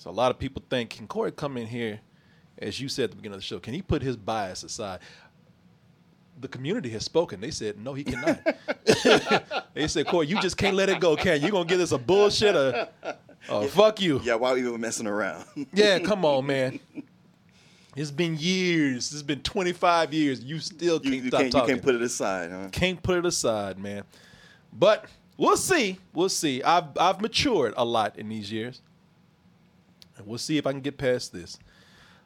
So a lot of people think, can Corey come in here, as you said at the beginning of the show, can he put his bias aside? The community has spoken. They said, no, he cannot. they said, Corey, you just can't let it go, can you? You gonna give us a bullshit or, or fuck you? Yeah, why are we even messing around? Yeah, come on, man. It's been years. It's been 25 years. You still can't you, you stop can't, you can't put it aside, huh? Can't put it aside, man. But we'll see. We'll see. I've I've matured a lot in these years. And we'll see if I can get past this.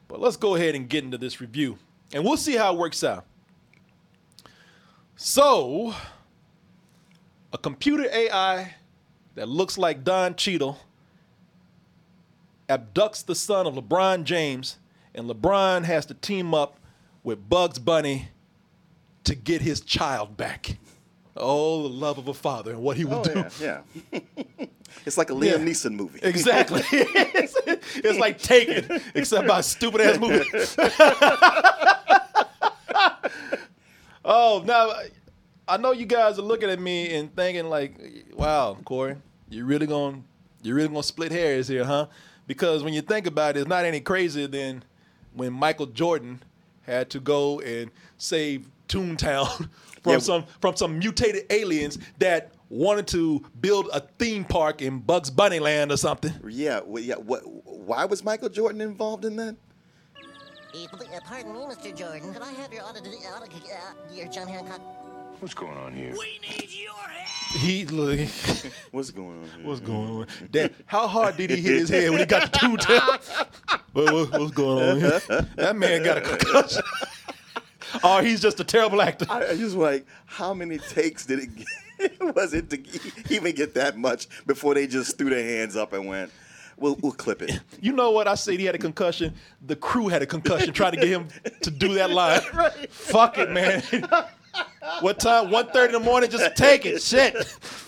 But let's go ahead and get into this review. And we'll see how it works out. So, a computer AI that looks like Don Cheadle abducts the son of LeBron James, and LeBron has to team up with Bugs Bunny to get his child back. Oh, the love of a father and what he will Oh, do. yeah, yeah. it's like a Liam Yeah. Neeson movie. Exactly. it's, like Taken, except by stupid ass movie. oh, now I know you guys are looking at me and thinking like, "Wow, Corey, you really gonna you really gonna split hairs here, huh?" Because when you think about it, it's not any crazier than when Michael Jordan had to go and save Toontown from Yeah. some from some mutated aliens that wanted to build a theme park in Bugs Bunny Land or something. Yeah, well, yeah. What? Why was Michael Jordan involved in that? Uh, pardon me, Mr. Jordan. Could I have your auto, auto uh, your John Hancock? What's going on here? We need your help. He look, What's going on? Here? what's going on? Damn, how hard did he hit his head when he got the Toontown? what, what, what's going on here? That man got a concussion. or he's just a terrible actor. I, I just like how many takes did it get, was it to even get that much before they just threw their hands up and went, "We'll we'll clip it." You know what? I said he had a concussion. The crew had a concussion trying to get him to do that line. Fuck it, man. what time? 1.30 in the morning? Just take it. Shit.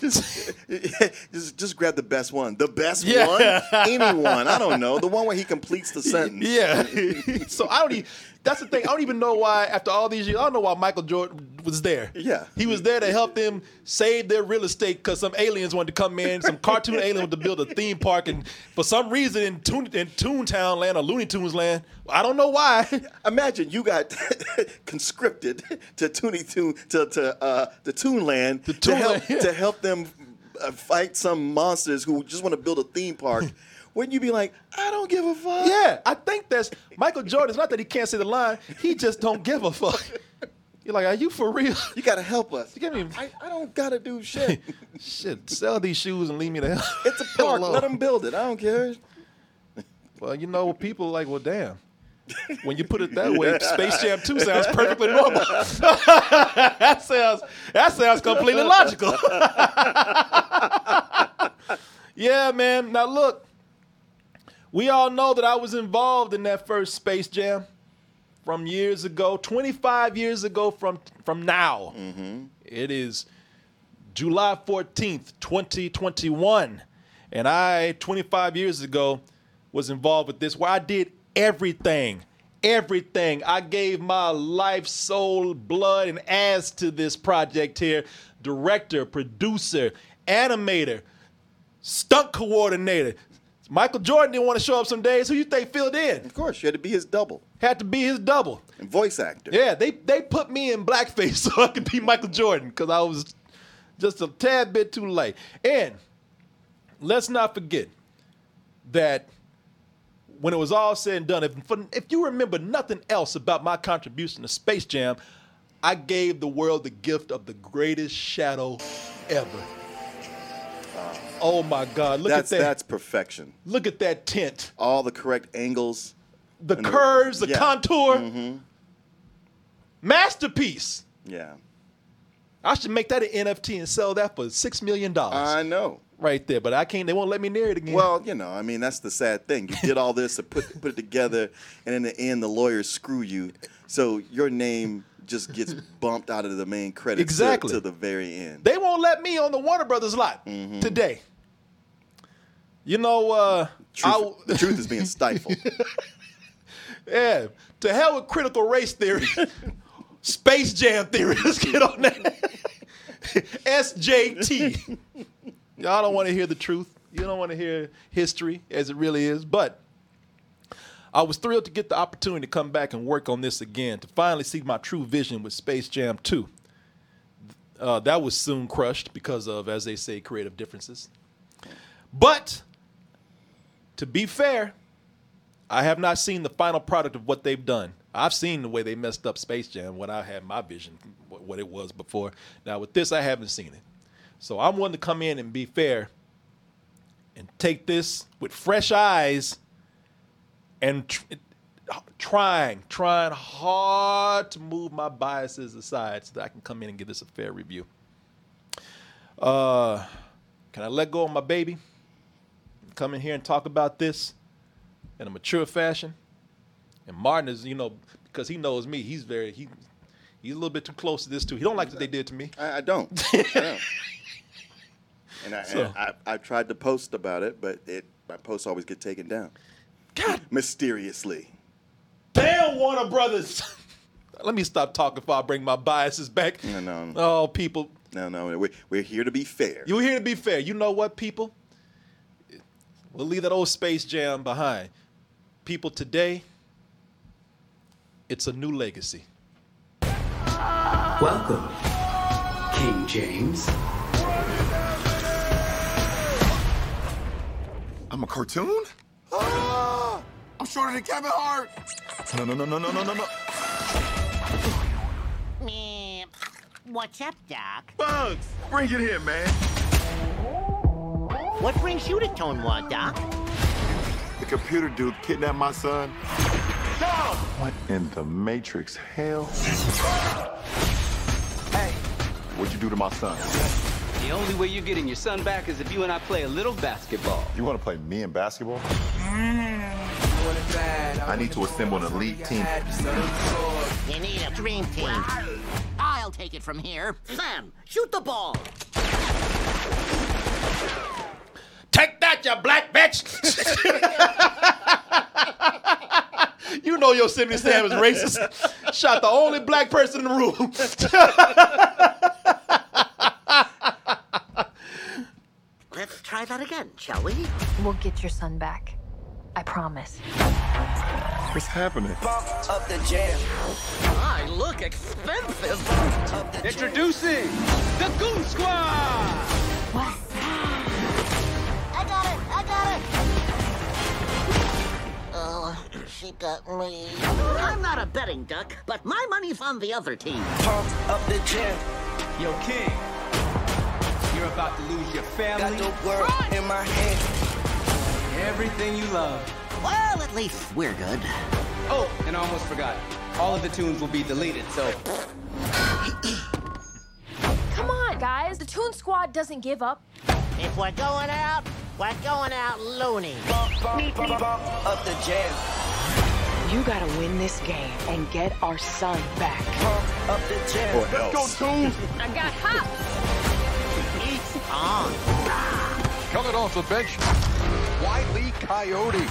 just just grab the best one, the best Yeah. one, anyone. I don't know, the one where he completes the sentence. Yeah. so I don't even. That's the thing. I don't even know why. After all these years, I don't know why Michael Jordan was there. Yeah. He was there to help them save their real estate because some aliens wanted to come in. Some cartoon alien wanted to build a theme park, and for some reason in Toon in Toontown Land or Looney Tunes Land, I don't know why. Imagine you got conscripted to Toonie Toon to to uh, the Toonland to Toonland, help yeah. to help them uh, fight some monsters who just want to build a theme park. Wouldn't you be like, I don't give a fuck? Yeah, I think that's Michael Jordan. It's not that he can't say the line; he just don't give a fuck. You're like, are you for real? You gotta help us. You get me? I, I don't gotta do shit. Shit, sell these shoes and leave me the hell. It's a park. Let them build it. I don't care. Well, you know, people are like, well, damn. When you put it that way, Space Jam 2 sounds perfectly normal. that sounds that sounds completely logical. yeah, man. Now look, we all know that I was involved in that first Space Jam from years ago, 25 years ago from from now. Mm-hmm. It is July 14th, 2021. And I, 25 years ago, was involved with this where I did everything. Everything. I gave my life, soul, blood, and ass to this project here. Director, producer, animator, stunt coordinator. Michael Jordan didn't want to show up some days. Who you think filled in? Of course, you had to be his double Had to be his double. and voice actor. Yeah, they they put me in blackface so I could be Michael Jordan because I was just a tad bit too late. And let's not forget, that when it was all said and done, if, if you remember nothing else about my contribution to Space Jam, I gave the world the gift of the greatest shadow ever. Oh my God! Look that's at that! that's perfection. Look at that tint. All the correct angles. The And the- curves, the yeah. contour. Masterpiece. Yeah. I should make that an NFT and sell that for six million dollars I know. right there. But I can't. They won't let me near it again. Well, you know, I mean, that's the sad thing. You did all this to put put it together, and in the end, the lawyers screw you. So your name just gets bumped out of the main credits to- Exactly. to, the very end. they won't let me on the Warner Brothers lot Mm-hmm. today. You know, uh, Truth, the truth is being stifled. yeah. To hell with critical race theory, Space Jam theory. Let's get on that. SJT. Y'all don't want to hear the truth. You don't want to hear history as it really is. But I was thrilled to get the opportunity to come back and work on this again, to finally see my true vision with Space Jam 2. Uh, that was soon crushed because of, as they say, creative differences. But to be fair, I have not seen the final product of what they've done. I've seen the way they messed up Space Jam when I had my vision, what it was before. Now with this, I haven't seen it. So I'm willing to come in and be fair and take this with fresh eyes and tr- trying, trying hard to move my biases aside so that I can come in and give this a fair review. Uh, can I let go of my baby? Come in here and talk about this in a mature fashion. And Martin is, you know, because he knows me, he's very he he's a little bit too close to this too. He don't like what they did to me. I, I don't. I don't. And, I, So- and I, I tried to post about it, but it my posts always get taken down God mysteriously. damn Warner Brothers. Let me stop talking before I bring my biases back. No, no. Oh, people. No, no, we're, we're here to be fair. You're here to be fair. You know what, people? We'll leave that old Space Jam behind. People today, it's a new legacy. Welcome, King James. I'm a cartoon? Ah, I'm shorter than Kevin Hart. No, no, no, no, no, no, no, no. What's up, Doc? Bugs, bring it here, man. What brings you to Tune World, Doc? The computer dude kidnapped my son. What in the Matrix hell? Hey, what'd you do to my son? The only way you're getting your son back is if you and I play a little basketball. You want to play me in basketball? Mm. I need to assemble an elite team. You need a dream team. I'll take it from here. Sam, shoot the ball. Take that, you black bitch! you know Yosemite Sam is racist. Shot the only black person in the room. Let's try that again, shall we? We'll get your son back. I promise. What's happening? Bump up the jam. I look expensive. Introducing the Goon Squad! I she got me. I'm not a betting duck, but my money's on the other team. Pump up the jam. Yo, King, you're about to lose your family, That don't work in my head. everything you love. Well, at least we're good. Oh, and I almost forgot. All of the tunes will be deleted, so Come on, guys. The Toon Squad doesn't give up. If we're going out, we're going out loony. You gotta win this game and get our son back. up Let's go, Toon. I got hops. It's on. Coming off the bench, Wiley Coyote.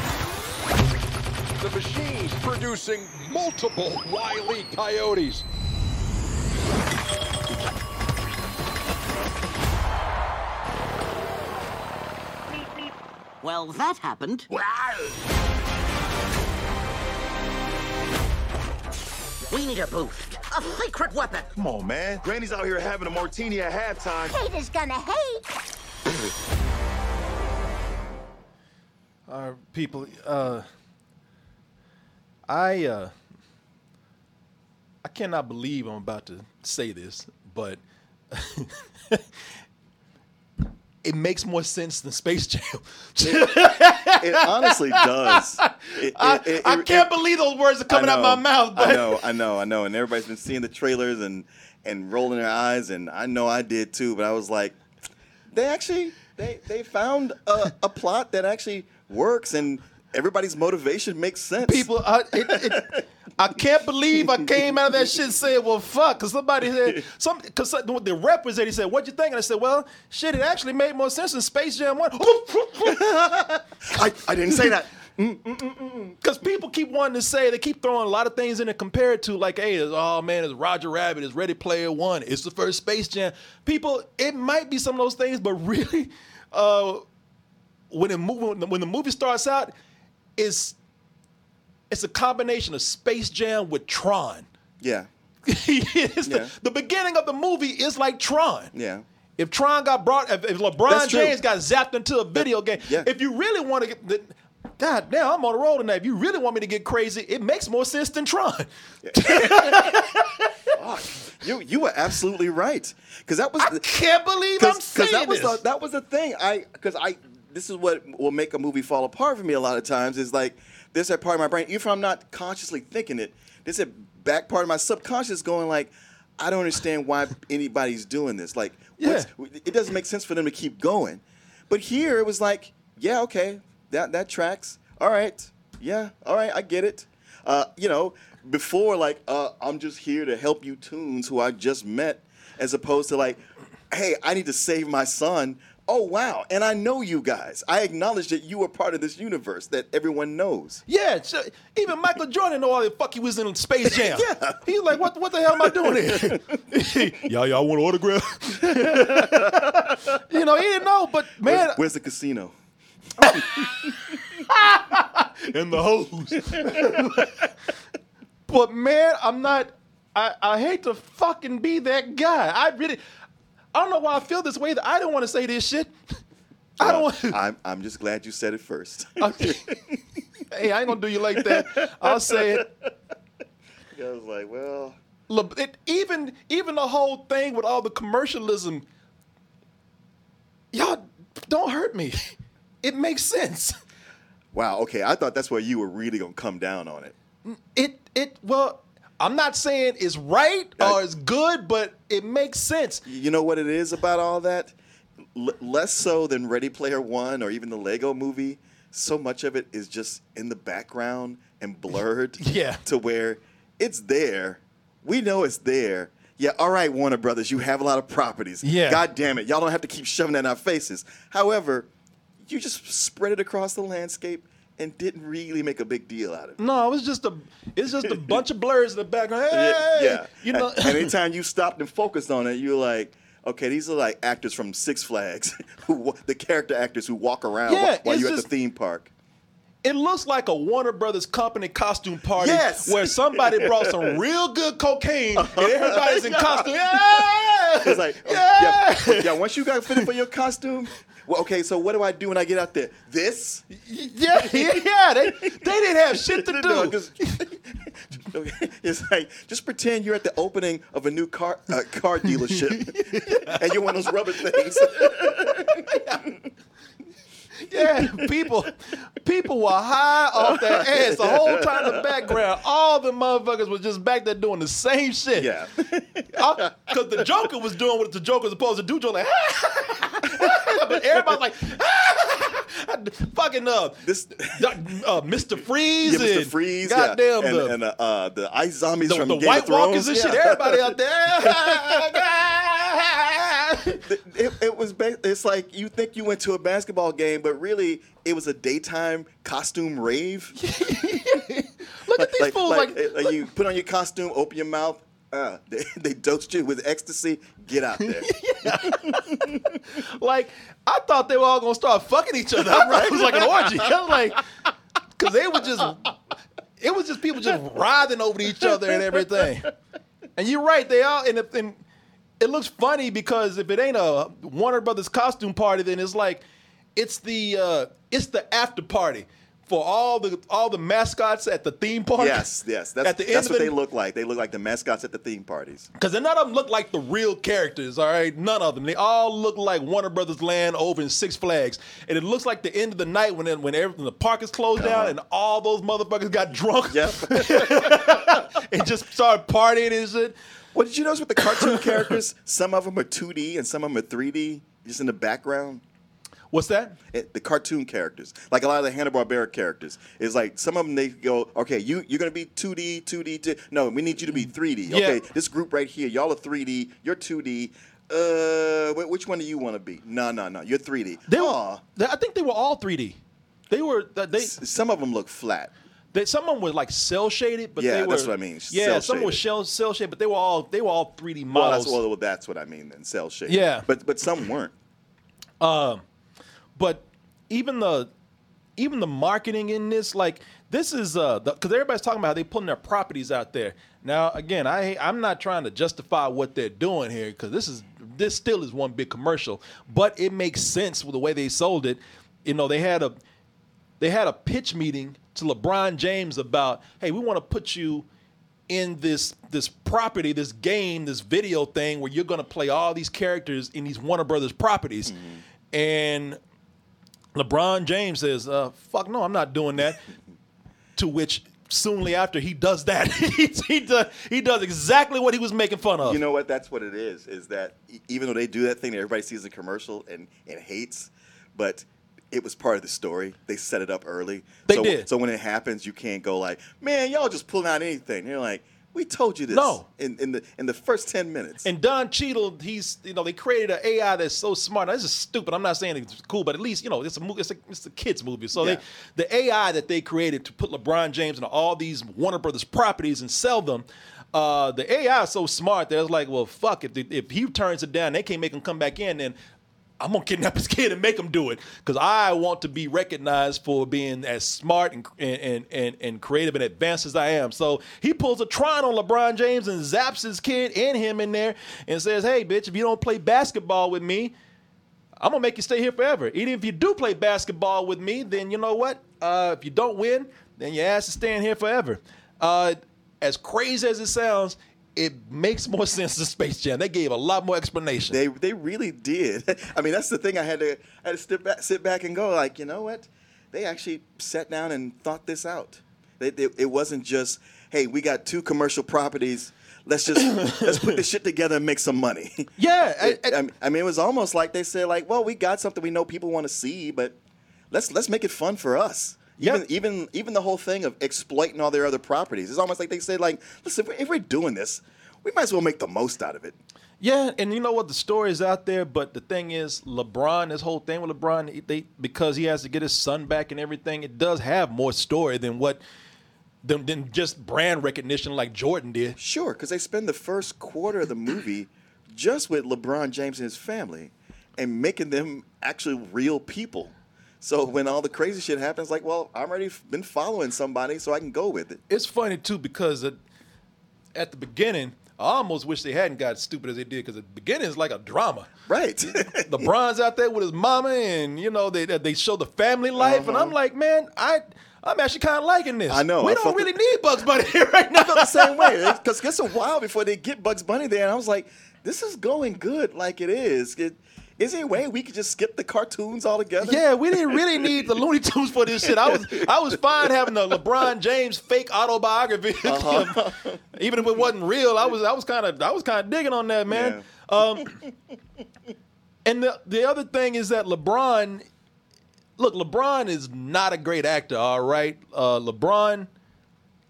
The machine's producing multiple Wiley Coyotes. Well, that happened. We need a boost. A secret weapon. Come on, man. Granny's out here having a martini at halftime. Haters gonna hate. All right, people. Uh, I uh, I cannot believe I'm about to say this, but it makes more sense than Space Jam. It honestly does. It- I, it- it- I can't believe those words are coming I out my mouth. But I know, I know, I know. And everybody's been seeing the trailers and and rolling their eyes, and I know I did too. But I was like, they actually they they found a, a plot that actually works, and everybody's motivation makes sense. people, I, it, it, I can't believe I came out of that shit said, "Well, fuck," because somebody said some, because the rep was there. He said, "What you think?" And I said, "Well, shit, it actually made more sense than Space Jam One." I, I didn't say that. Mm, mm, mm, because people keep wanting to say, they keep throwing a lot of things in it compared to, like, hey, oh man, it's Roger Rabbit, it's Ready Player One, it's the first Space Jam. People, it might be some of those things, but really, uh, when, it when the movie starts out, it's, it's a combination of Space Jam with Tron. Yeah, It's the, Yeah. the beginning of the movie is like Tron. yeah. If Tron got brought, if, if LeBron. James got zapped into a video game, yeah. if you really want to get, the, God damn, I'm on the roll tonight. If you really want me to get crazy, it makes more sense than Tron. You you were absolutely right because that was I can't believe I'm saying that was this. the, that was the thing. I because I this is what will make a movie fall apart for me a lot of times is like there's that part of my brain even if I'm not consciously thinking it there's a back part of my subconscious going like I don't understand why anybody's doing this. Like what's, it doesn't make sense for them to keep going. But here it was like yeah okay that that tracks. All right. Yeah. All right. I get it. Uh, you know before like uh, I'm just here to help you tunes who I just met as opposed to like hey I need to save my son oh wow and I know you guys I acknowledge that you are part of this universe that everyone knows Yeah, so even Michael Jordan know all the fuck he was in Space Jam. Yeah. He's like, what, what the hell am I doing here? y'all, y'all want an autograph? you know, he didn't know, but man, where's, where's the casino in the hose. but man, I'm not. I, I hate to fucking be that guy. I really. I don't know why I feel this way. That I don't want to say this shit. I don't want. I'm, I'm just glad you said it first hey, I ain't gonna do you like that. I'll say it. I was like well Look, it, even even the whole thing with all the commercialism, y'all don't hurt me. It makes sense. wow okay I thought that's where you were really gonna come down on it It it well, I'm not saying it's right or it's good, but it makes sense. You know what it is about all that? L- less so than Ready Player One or even the Lego movie. So much of it is just in the background and blurred. Yeah. To where it's there. We know it's there. Yeah, all right, Warner Brothers, you have a lot of properties. Yeah. God damn it. Y'all don't have to keep shoving that in our faces. However, you just spread it across the landscape and didn't really make a big deal out of it. No, it was just a it's just a bunch of blurs in the background. Hey, yeah. you know. Anytime you stopped and focused on it, you're like, okay, these are like actors from Six Flags, who the character actors who walk around Yeah, while, you're at the theme park. it looks like a Warner Brothers company costume party Yes. where somebody brought some real good cocaine and uh-huh. everybody's in costume. Yeah! It's like, oh, yeah. yeah, yeah. Once you got fitted for your costume, well, okay. So what do I do when I get out there? This. yeah, yeah, they, they didn't have shit to do. just- it's like just pretend you're at the opening of a new car uh, car dealership, and you're one of those rubber things. Yeah, people, people were high off their ass the whole time. In the background, all the motherfuckers was just back there doing the same shit. yeah. because the Joker was doing what the Joker was supposed to do. Joker like, but everybody's like, fucking uh, This. uh, Mr. Freeze, Yeah, Mr. Freeze, goddamn yeah. and, the, and uh, uh, the ice zombies the, from the Game White of Thrones. Walkers and shit. Yeah. Everybody out there. it, it was it's like you think you went to a basketball game, but really it was a daytime costume rave. Look at these like, fools. like, Like, like you put on your costume, open your mouth. Uh, they, they dosed you with ecstasy. Get out there. like I thought they were all gonna start fucking each other. Right? It was like an orgy. I was like, because they were just, it was just people just writhing over each other and everything. And you're right, they all and, and it looks funny because if it ain't a Warner Brothers costume party, then it's like it's the uh, it's the after party for all the all the mascots at the theme park. Yes, yes. That's, At the end that's what the- they look like. They look like the mascots at the theme parties. Because none of them look like the real characters, all right? None of them. They all look like Warner Brothers Land over in Six Flags. And it looks like the end of the night when when everything, the park is closed down uh-huh. and all those motherfuckers got drunk Yep. and just started partying and shit. Well, did you notice with the cartoon characters, some of them are 2D and some of them are 3D, just in the background? What's that? It- the cartoon characters, like a lot of the Hanna Barbera characters, is like some of them they go, okay, you you're gonna be 2D, 2D, 2 no, we need you to be 3D. Yeah. Okay, this group right here, y'all are 3D, you're 2D. Uh, which one do you want to be? No, no, no, you're 3D. They, Aw. they- I think they were all 3D. They were they S- some of them look flat. They, some of them were like cell shaded, but Yeah, they were. that's what I mean, Yeah, some were shell cell shaded, but they were all they were all 3D Well, models. that's well, that's what I mean then, cell shade. Yeah. but but some weren't. Um, but even the even the marketing in this, like this is uh, because everybody's talking about how they putting their properties out there. Now, again, I I'm not trying to justify what they're doing here because this is this still is one big commercial, but it makes sense with the way they sold it. You know, they had a they had a pitch meeting to LeBron James about, hey, we want to put you in this this property, this game, this video thing where you're gonna play all these characters in these Warner Brothers properties. And LeBron James says, uh, fuck no, I'm not doing that. to which soonly after he does that, he, he, does, he does exactly what he was making fun of. You know what? That's what it is. Is that even though they do that thing that everybody sees the commercial and, and hates, but it was part of the story. They set it up early. They so, did. So when it happens, you can't go like, "Man, y'all just pulling out anything." You're like, "We told you this." No. In, in the in the first ten minutes. And Don Cheadle, he's you know they created an AI that's so smart. Now, this is stupid. I'm not saying it's cool, but at least you know it's a movie. It's a, it's a kids movie. So Yeah. they the AI that they created to put LeBron James into all these Warner Brothers properties and sell them. Uh, the AI is so smart that it's like, well, fuck if if he turns it down, they can't make him come back in. Then I'm gonna kidnap his kid and make him do it because I want to be recognized for being as smart and and, and and creative and advanced as I am. So he pulls a Tron on LeBron James and zaps his kid and him in there and says, "Hey, bitch, if you don't play basketball with me, I'm gonna make you stay here forever. Even if you do play basketball with me, then you know what? Uh, if you don't win, then your ass is staying here forever." Uh, as crazy as it sounds, it makes more sense to Space Jam. They gave a lot more explanation. They they really did. I mean, that's the thing. I had to I had to sit back, sit back and go like, you know what? They actually sat down and thought this out. They, they, it wasn't just, hey, we got two commercial properties. Let's just let's put this shit together and make some money. Yeah, I- It- I, mean- I mean, it was almost like they said, like, well, we got something we know people want to see, but let's let's make it fun for us. Even even even the whole thing of exploiting all their other properties. It's almost like they said, like, listen, if we're, if we're doing this, we might as well make the most out of it. Yeah, and you know what? The story is out there, but the thing is, LeBron, this whole thing with LeBron, they because he has to get his son back and everything, it does have more story than what than, than just brand recognition like Jordan did. Sure, because they spend the first quarter of the movie just with LeBron James and his family and making them actually real people. So when all the crazy shit happens, like, well, I'm already been following somebody, so I can go with it. It's funny too because at, at the beginning, I almost wish they hadn't got as stupid as they did because the beginning is like a drama. Right. LeBron's out there with his mama, and you know they they show the family life, and I'm like, man, I I'm actually kind of liking this. Uh-huh. I know, We I don't really need Bugs Bunny here right now. I felt the same way because it's a while before they get Bugs Bunny there, and I was like, this is going good like it is. It, is there a way we could just skip the cartoons altogether? Yeah, we didn't really need the Looney Tunes for this shit. I was I was fine having the LeBron James fake autobiography, Uh-huh. even if it wasn't real. I was I was kind of I was kind of digging on that man. Um, and the the other thing is that LeBron, look, LeBron is not a great actor. All right, uh, LeBron.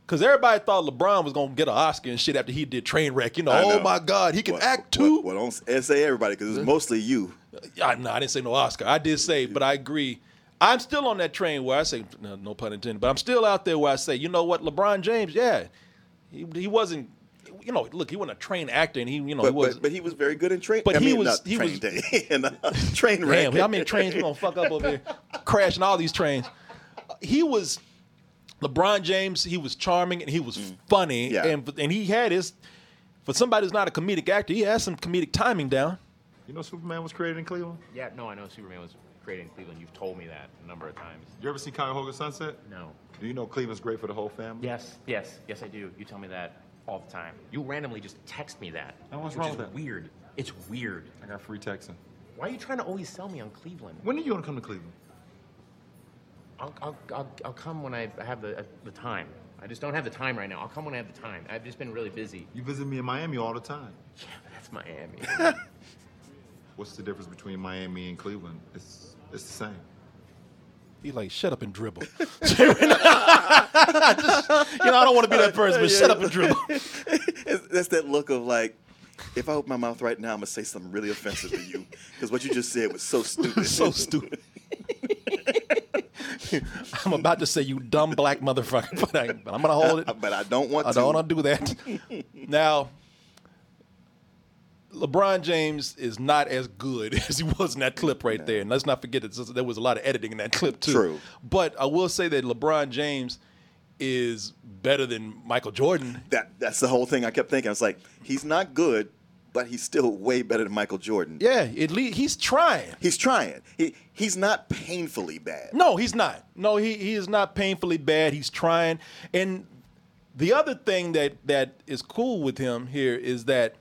Cause everybody thought LeBron was gonna get an Oscar and shit after he did Trainwreck. You know, I oh know. my God, he can Well, act too. Well, well, don't say everybody because it's mostly you. I, no, I didn't say no Oscar. I did say, but I agree. I'm still on that train where I say, no, no pun intended, but I'm still out there where I say, you know what, LeBron James, yeah, he, he wasn't, you know, look, he wasn't a trained actor, and he, you know, But, he was. but, but he was very good in train. But I he mean, was- he train was- day and uh, train wreck. Damn, how many trains we gonna fuck up over here? Crashing all these trains. He was LeBron James. He was charming and he was funny, Mm. Yeah. and and he had his. For somebody who's not a comedic actor, he has some comedic timing down. You know Superman was created in Cleveland? Yeah, no, I know Superman was created in Cleveland. You've told me that a number of times. You ever seen Cuyahoga Sunset? No. Do you know Cleveland's great for the whole family? Yes, yes, yes, I do. You tell me that all the time. You randomly just text me that. Now, what's wrong with that? Weird. It's weird. I got free texting. Why are you trying to always sell me on Cleveland? When are you gonna come to Cleveland? I'll, I'll, I'll, I'll come when I have the, uh, the time. I just don't have the time right now. I'll come when I have the time. I've just been really busy. You visit me in Miami all the time. Yeah, but that's Miami. What's the difference between Miami and Cleveland? It's it's the same. He like, shut up and dribble. Just- you know, I don't want to be that person, but shut up and dribble. That's that look of like, if I open my mouth right now, I'm gonna say something really offensive to you because what you just said was so stupid. so stupid. I'm about to say you dumb black motherfucker, but, I, but I'm gonna hold it. But I don't want I to. don't want to do that. now, LeBron James is not as good as he was in that clip right there, and let's not forget that there was a lot of editing in that clip too. True. But I will say that LeBron James is better than Michael Jordan. That that's the whole thing. I kept thinking. I was like, he's not good, but he's still way better than Michael Jordan. Yeah, at least he's trying. He's trying. He he's not painfully bad. No, he's not. No, he, he is not painfully bad. He's trying. And the other thing that that is cool with him here is that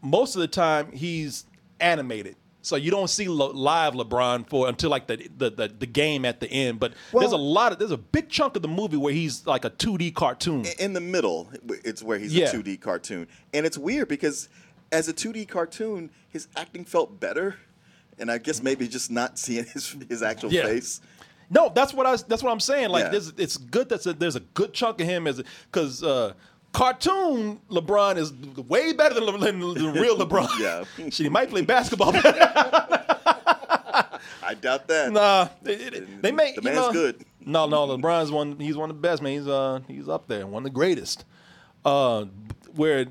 most of the time he's animated. So you don't see lo- live LeBron for until like the, the the the game at the end. But there's a lot of there's a big chunk of the movie where he's like a 2D cartoon. In the middle, it's where he's Yeah. a 2D cartoon, and it's weird because as a 2D cartoon, his acting felt better, and I guess maybe just not seeing his his actual Yeah. face. No, that's what I. That's what I'm saying. Like, Yeah. there's, it's good that there's a good chunk of him as because uh, cartoon LeBron is way better than, Le- than the real LeBron. Yeah. Shit, he might play basketball. better. I doubt that. nah, they, they- they make the you man's know- good. No, no, LeBron's one. He's one of the best, man. He's uh, he's up there, one of the greatest. Uh, where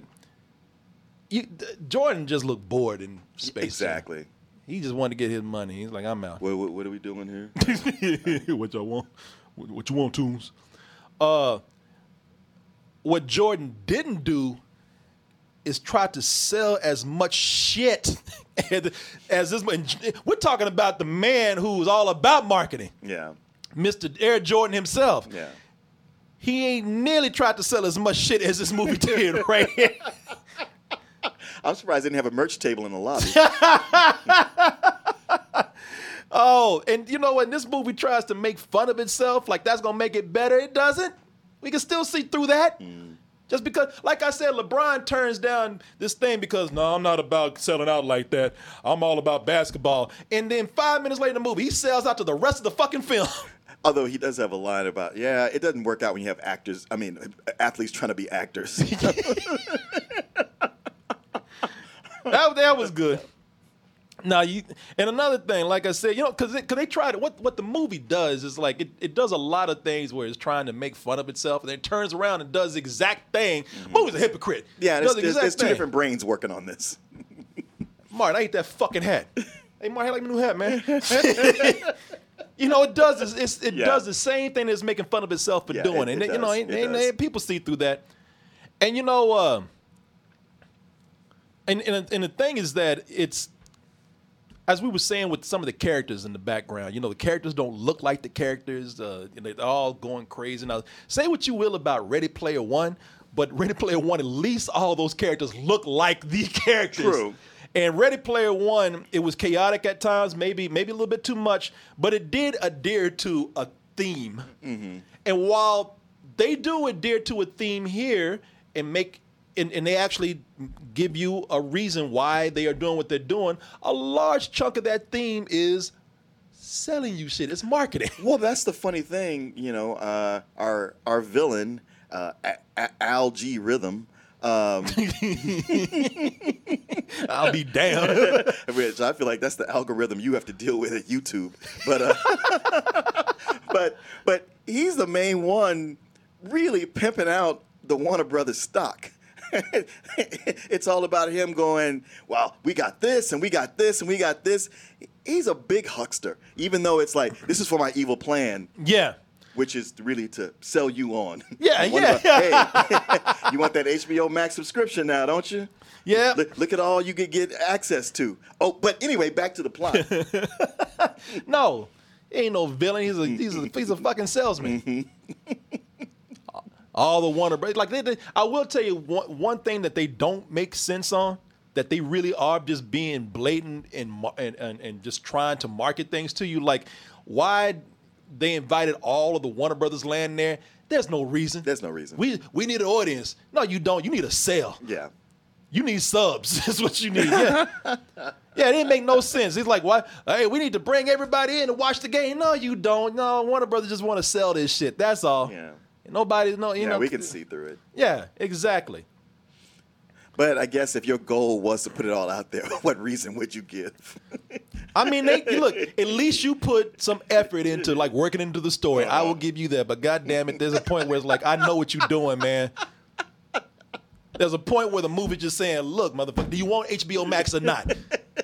you, Jordan just looked bored in space. Exactly. He just wanted to get his money. He's like, I'm out. What, what, what are we doing here? what y'all want? What, what you want, Toons? Uh, what Jordan didn't do is try to sell as much shit as, this. We're talking about the man who's all about marketing, Yeah. Mr. Air Jordan himself. Yeah. He ain't nearly tried to sell as much shit as this movie did, right? here. I'm surprised they didn't have a merch table in the lobby. Oh, and you know when this movie tries to make fun of itself, like that's gonna make it better, it doesn't. We can still see through that. Hmm. Just because, like I said, LeBron turns down this thing because no, I'm not about selling out like that. I'm all about basketball. And then five minutes later in the movie, he sells out to the rest of the fucking film. Although he does have a line about, yeah, it doesn't work out when you have actors. I mean, athletes trying to be actors. that, that was good. Now you and another thing, like I said, you know, because because they tried what what the movie does is like it, it does a lot of things where it's trying to make fun of itself, and then it turns around and does the exact thing. Movie's a hypocrite. yeah, there's, the there's, two different brains working on this. Martin, I hate that fucking hat. hey, Martin, I like my new hat, man. you know, it does this. It's, it Yeah. does the same thing as making fun of itself for Yeah, doing it- it. it you know, and, and- and people see through that. And you know, uh, and, and and the thing is that it's as we were saying with some of the characters in the background, you know, the characters don't look like the characters. Uh, you know, they're all going crazy. Now, say what you will about Ready Player One, but Ready Player One, at least all those characters look like the characters. True. And Ready Player One, it was chaotic at times, maybe maybe a little bit too much, but it did adhere to a theme. And while they do adhere to a theme here and make and, and they actually give you a reason why they are doing what they're doing, a large chunk of that theme is selling you shit. It's marketing. Well, that's the funny thing, you know. Uh, our our villain, uh, A- A- Al G Rhythm. Um, I'll be damned. Which I feel like that's the algorithm you have to deal with at YouTube. But uh, but but he's the main one really pimping out the Warner Brothers stock. it's all about him going, well, we got this and we got this and we got this. He's a big huckster, even though it's like, this is for my evil plan. Yeah. Which is really to sell you on. Yeah, yeah, the- hey, you want that HBO Max subscription now, don't you? Yeah. Look, look at all you could get access to. Oh, but anyway, back to the plot. no, he ain't no villain. He's a he's a he's a fucking salesman. Mm-hmm. All the Warner Brothers, like they, they, I will tell you one one thing that they don't make sense on. That they really are just being blatant and, and and and just trying to market things to you. Like why they invited all of the Warner Brothers land there. There's no reason. There's no reason. We we need an audience. No, you don't. You need a sale. Yeah. You need subs. That's what you need. Yeah. yeah, it didn't make no sense. It's like, what? Hey, we need to bring everybody in to watch the game. No, you don't. No, Warner Brothers just want to sell this shit. That's all. Yeah. Nobody, no, you yeah, know. we can see through it. Yeah, exactly. But I guess if your goal was to put it all out there, what reason would you give? I mean, they, look. At least you put some effort into like working into the story. I will uh-huh. give you that. But god damn it, there's a point where it's like, I know what you're doing, man. There's a point where the movie's just saying, "Look, motherfucker, do you want HBO Max or not?"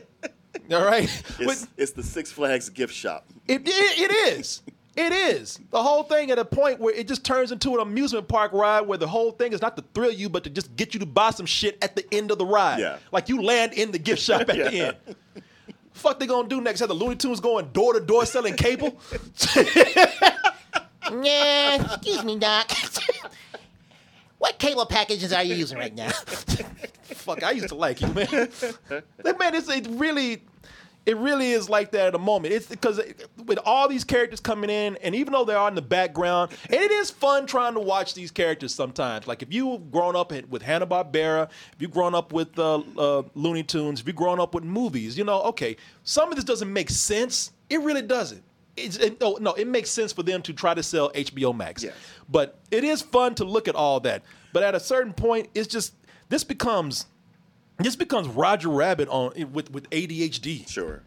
All right. It's, it's the Six Flags gift shop. It, it, it is. It is. The whole thing at a point where it just turns into an amusement park ride where the whole thing is not to thrill you, but to just get you to buy some shit at the end of the ride. Yeah. Like you land in the gift shop at the end. Fuck they gonna do next? Have the Looney Tunes going door to door selling cable? Yeah, excuse me, Doc. what cable packages are you using right now? Fuck, I used to like you, man. That man, it's it really, it really is like that at the moment. It's because with all these characters coming in, and even though they are in the background, and it is fun trying to watch these characters sometimes. Like if you've grown up with Hanna Barbera, if you've grown up with uh, uh, Looney Tunes, if you've grown up with movies, you know, okay, some of this doesn't make sense. It really doesn't. It's, it, no, no, it makes sense for them to try to sell HBO Max. Yes. But it is fun to look at all that. But at a certain point, it's just this becomes this becomes Roger Rabbit on with with ADHD. Sure.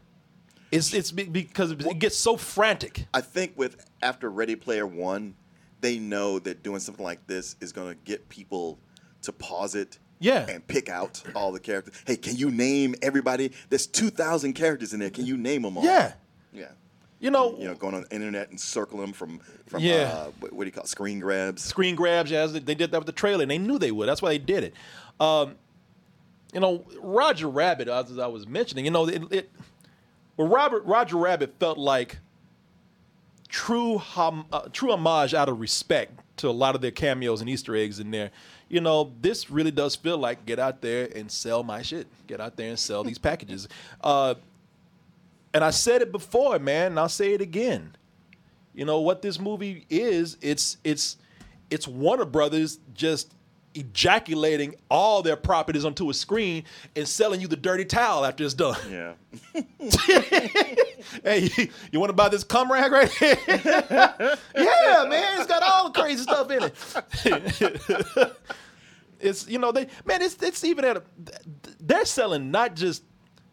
It's it's because it gets so frantic. I think with after Ready Player One, they know that doing something like this is going to get people to pause it. Yeah. And pick out all the characters. Hey, can you name everybody? There's 2,000 characters in there. Can you name them all? Yeah. Yeah. You know, You know, going on the internet and circle them from, from Yeah. uh, what, what do you call it? Screen grabs. screen grabs as they did that with the trailer, and they knew they would. That's why they did it. Um, you know, Roger Rabbit, as I was mentioning, you know, it, it well, Robert Roger Rabbit felt like true hom- uh, true homage out of respect to a lot of their cameos and Easter eggs in there. You know, this really does feel like get out there and sell my shit. Get out there and sell these packages. Uh, and I said it before, man, and I'll say it again. You know what this movie is? It's it's it's Warner Brothers just ejaculating all their properties onto a screen and selling you the dirty towel after it's done. Yeah. hey, you, you want to buy this cum rag right here? yeah, man, it's got all the crazy stuff in it. it's you know they man, it's it's even at a, they're selling not just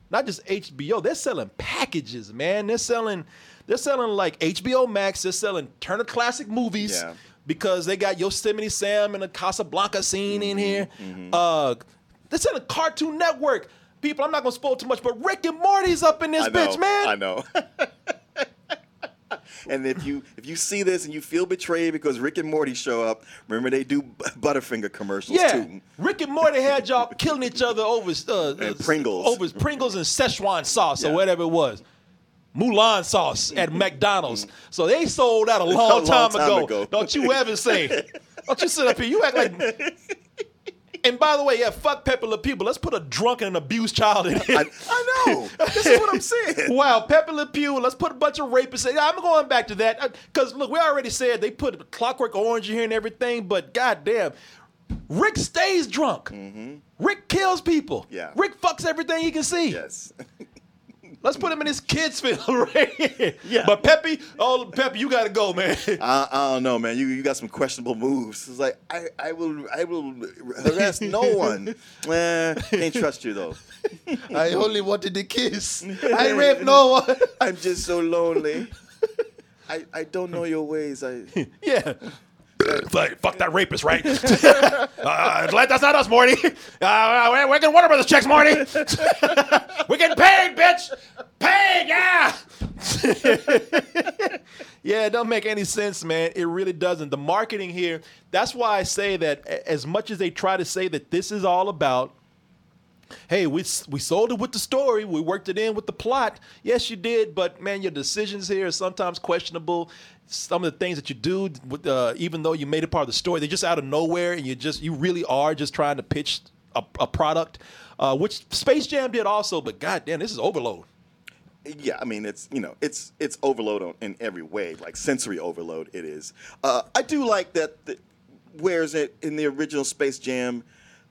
not just HBO, they're selling packages, man. They're selling they're selling like HBO Max, they're selling Turner Classic Movies. Yeah. Because they got Yosemite Sam and the Casablanca scene in here. Mm-hmm, Uh, they're selling Cartoon Network. People, I'm not gonna spoil too much, but Rick and Morty's up in this know, bitch, man. I know. and if you if you see this and you feel betrayed because Rick and Morty show up, remember they do Butterfinger commercials Yeah, too. Rick and Morty had y'all killing each other over uh, And Pringles. over Pringles and Szechuan sauce Yeah. or whatever it was. Mulan sauce at McDonald's. So they sold out a long, long time, time ago. ago. Don't you ever say. Don't you sit up here. You act like. And by the way, yeah, fuck Pepe Le Pew, but let's put a drunken and abused child in here. I, I know. this is what I'm saying. Wow, Pepe Le Pew. Let's put a bunch of rapists. in. I'm going back to that because look, we already said they put Clockwork Orange in here and everything, but goddamn, Rick stays drunk. Rick kills people. Mm-hmm. Yeah. Rick fucks everything he can see. Yes. Let's put him in his kids' film right. Yeah. But Pepe, oh Pepe, you gotta go, man. I, I don't know, man. You you got some questionable moves. It's like I, I will I will harass no one. Eh, can't trust you though. I only wanted to kiss. I raped no one. I'm just so lonely. I, I don't know your ways. I Yeah. Fuck, fuck that rapist, right? uh, that's not us, Morty. Uh, we're, we're getting Warner Brothers checks, Morty. we're getting paid, bitch. Paid, yeah. yeah, it don't make any sense, man. It really doesn't. The marketing here, that's why I say that as much as they try to say that this is all about hey, we we sold it with the story. We worked it in with the plot. Yes, you did, but man, your decisions here are sometimes questionable. Some of the things that you do, with, uh, even though you made it part of the story, they're just out of nowhere, and you just you really are just trying to pitch a, a product, uh, which Space Jam did also. But goddamn, this is overload. Yeah, I mean it's you know it's it's overload on, in every way, like sensory overload. It is. Uh, I do like that. The, whereas it in the original Space Jam,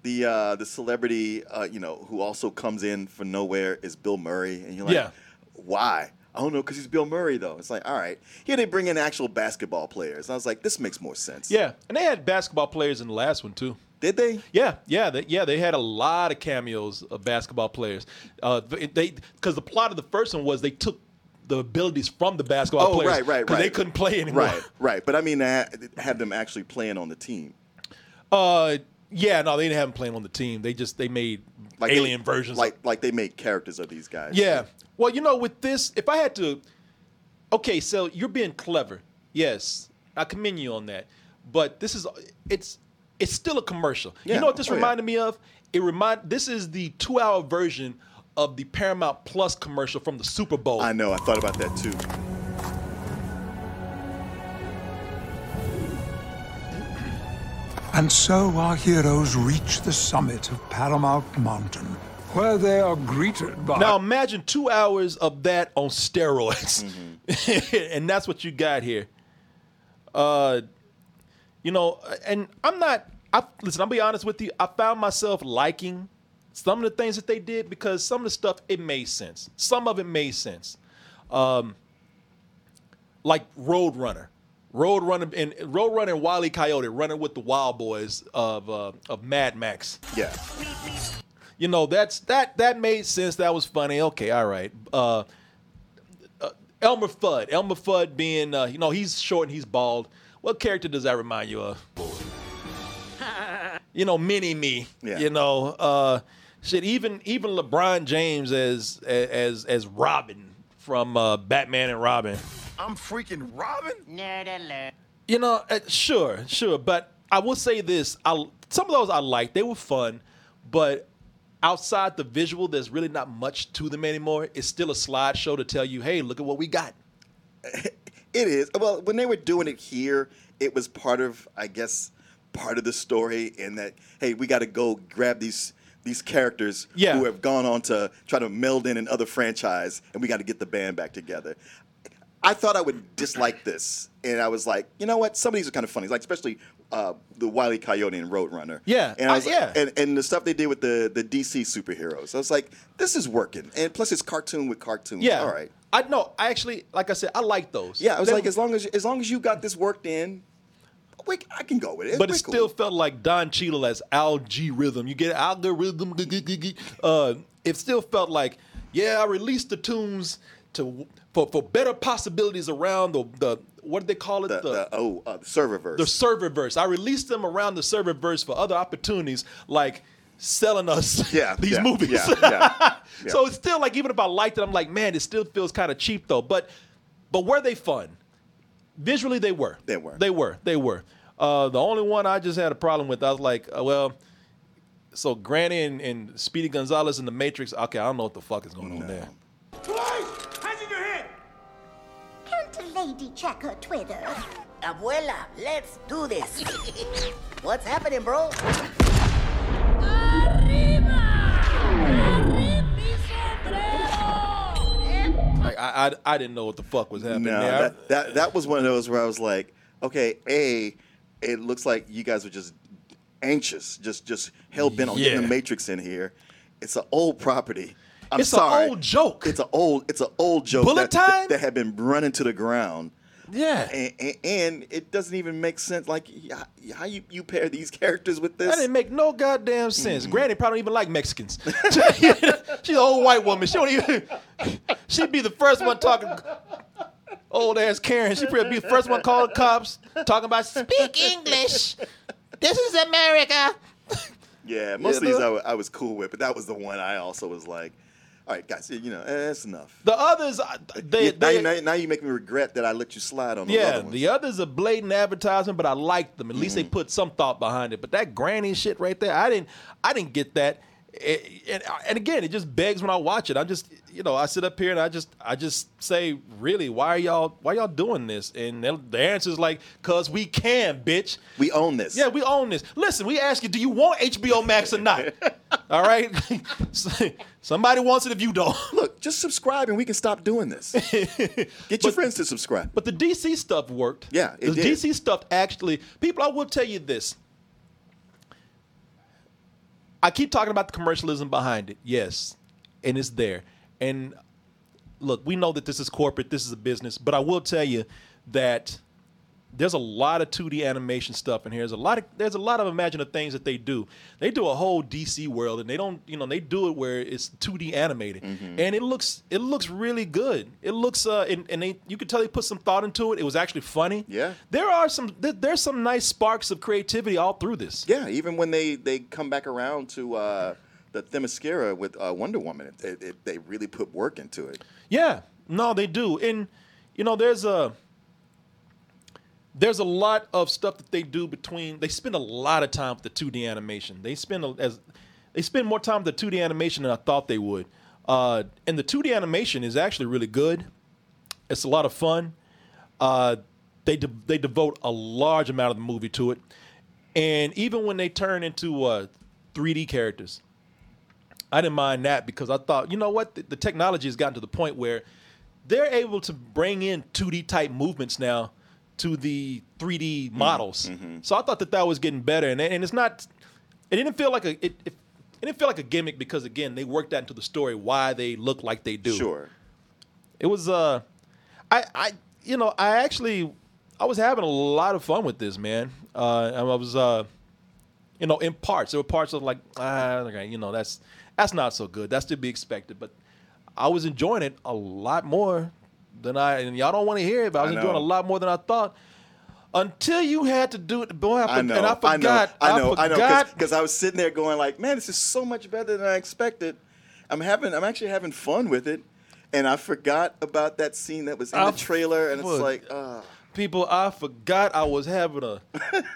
the uh, the celebrity uh, you know who also comes in from nowhere is Bill Murray, and you're like, Yeah. why? I don't know because he's Bill Murray though. It's like all right, here they bring in actual basketball players. And I was like, this makes more sense. Yeah, and they had basketball players in the last one too. Did they? Yeah, yeah, they, yeah. They had a lot of cameos of basketball players. Uh, they because the plot of the first one was they took the abilities from the basketball Oh, players right, right, because they couldn't play anymore. Right, right. But I mean, I had them actually playing on the team. Uh, yeah, no, they didn't have them playing on the team. They just they made Like alien they, versions. Like like they made characters of these guys. Yeah. Well, you know, with this, if I had to, okay, so you're being clever. Yes, I commend you on that. But this is it's it's still a commercial. Yeah. You know what this Oh, yeah. reminded me of? It remind this is the two hour version of the Paramount Plus commercial from the Super Bowl. I know. I thought about that too. And so our heroes reach the summit of Paramount Mountain, where they are greeted by. Now imagine two hours of that on steroids, Mm-hmm. and that's what you got here. Uh, you know, and I'm not. I listen. I'll be honest with you. I found myself liking some of the things that they did because some of the stuff it made sense. Some of it made sense. Um, like Roadrunner. Roadrunner and Roadrunner and Wile E. Coyote running with the Wild Boys of uh, of Mad Max. Yeah. You know, that's that that made sense. That was funny. Okay, all right. Uh, uh, Elmer Fudd. Elmer Fudd being, uh, you know, he's short and he's bald. What character does that remind you of? you know, Mini Me. Yeah. You know, uh, shit. Even even LeBron James as as as Robin from uh, Batman and Robin. I'm freaking Robin. Nerd alert. You know, uh, sure, sure, but I will say this: I some of those I liked. They were fun, but outside the visual, there's really not much to them anymore. It's still a slideshow to tell you, "Hey, look at what we got." It is. Well, when they were doing it here, it was part of, I guess, part of the story in that, hey, we got to go grab these these characters Yeah. who have gone on to try to meld in another franchise, and we got to get the band back together. I thought I would dislike this, and I was like, you know what? Some of these are kind of funny, like especially uh, the Wile E. Coyote and Roadrunner. Yeah, and I was, yeah. and, and the stuff they did with the the DC superheroes. I was like, this is working, and plus it's cartoon with cartoon. Yeah, all right. I know. I actually, like I said, I like those. Yeah, I was They- like, as long as as long as you got this worked in, we, I can go with it. but it still cool. felt like Don Cheadle as Al-G Rhythm. You get Al-G Rhythm. Uh, it still felt like, yeah, I released the tunes to for, for better possibilities around the the what do they call it? the, the oh uh, the serververse. the serververse. I released them around the serververse for other opportunities, like selling us Yeah, these yeah, movies. yeah, yeah, yeah. So it's still like even if I liked it, I'm like, man, it still feels kind of cheap though. But but were they fun? Visually, they were. They were. They were. They were. Uh, the only one I just had a problem with, I was like, uh, well, so Granny and, and Speedy Gonzales in the Matrix. Okay, I don't know what the fuck is going on there. Can't a lady check her Twitter? Abuela, let's do this. What's happening, bro? Like, I, I I didn't know what the fuck was happening no, there. that, that that was one of those where I was like, okay, a, it looks like you guys were just anxious, just just hell bent on getting the Matrix in here. It's an old property. I'm It's an sorry. old joke. It's an old. It's an old joke. Bullet that, time? that had been running to the ground. yeah. and, and, and it doesn't even make sense. Like how, you, you pair these characters with this? That didn't make no goddamn sense. Mm-hmm. Granny probably don't even like Mexicans. She's an old white woman. She don't even. She'd be the first one talking. Old ass Karen. She'd probably be the first one calling cops, talking about speak English. This is America. yeah, most of these know? I, wa- I was cool with, but that was the one I also was like, all right, guys, you know, that's enough. The others, uh, they, Yeah, now, you- now, you make me regret that I let you slide on yeah, other the others are blatant advertising, but I like them. At least Mm-hmm. they put some thought behind it. But that granny shit right there, I didn't, I didn't get that. it- and, and again, it just begs when I watch it. I just, you know, I sit up here and I just, I just say, really, why are y'all, why y'all doing this? And the the answer is like, cause we can, bitch. We own this. Yeah, we own this. Listen, we ask you, do you want HBO Max or not? All right, somebody wants it if you don't. Look, just subscribe and we can stop doing this. Get your friends to subscribe. But the DC stuff worked. Yeah, it the did. DC stuff actually. People, I will tell you this. I keep talking about the commercialism behind it. Yes, and it's there. And look, we know that this is corporate. This is a business. But I will tell you that there's a lot of 2D animation stuff in here. There's a lot of there's a lot of imaginative things that they do. They do a whole DC world, and they don't, you know, they do it where it's 2D animated, Mm-hmm. and it looks it looks really good. It looks uh, and, and they you could tell they put some thought into it. It was actually funny. Yeah. There are some there, there's some nice sparks of creativity all through this. Yeah, even when they they come back around to uh, the Themyscira with uh, Wonder Woman, it, it, it- they really put work into it. Yeah, no, they do, and you know, there's a there's a lot of stuff that they do between. They spend a lot of time with the 2D animation. They spend as they spend more time with the 2D animation than I thought they would. Uh, and the 2D animation is actually really good. It's a lot of fun. Uh, they de- they devote a large amount of the movie to it, and even when they turn into uh, 3D characters, I didn't mind that because I thought, you know what, the, the technology has gotten to the point where they're able to bring in 2D type movements now to the 3D models. So I thought that that was getting better, and and it's not. It didn't feel like a it. it it didn't feel like a gimmick because again they worked that into the story why they look like they do. Sure. It was uh I I you know, I actually I was having a lot of fun with this, man. Uh I was uh you know, in parts. There were parts of like, ah, okay, you know, that's that's not so good. That's to be expected. But I was enjoying it a lot more than I and y'all don't want to hear it, but I was I enjoying a lot more than I thought. Until you had to do it, boy, I, I know, and I forgot. I know, I know, forgot. because I was sitting there going like, man, this is so much better than I expected. I'm having, I'm actually having fun with it, and I forgot about that scene that was in I the trailer, and it's for- like, uh, people i forgot i was having a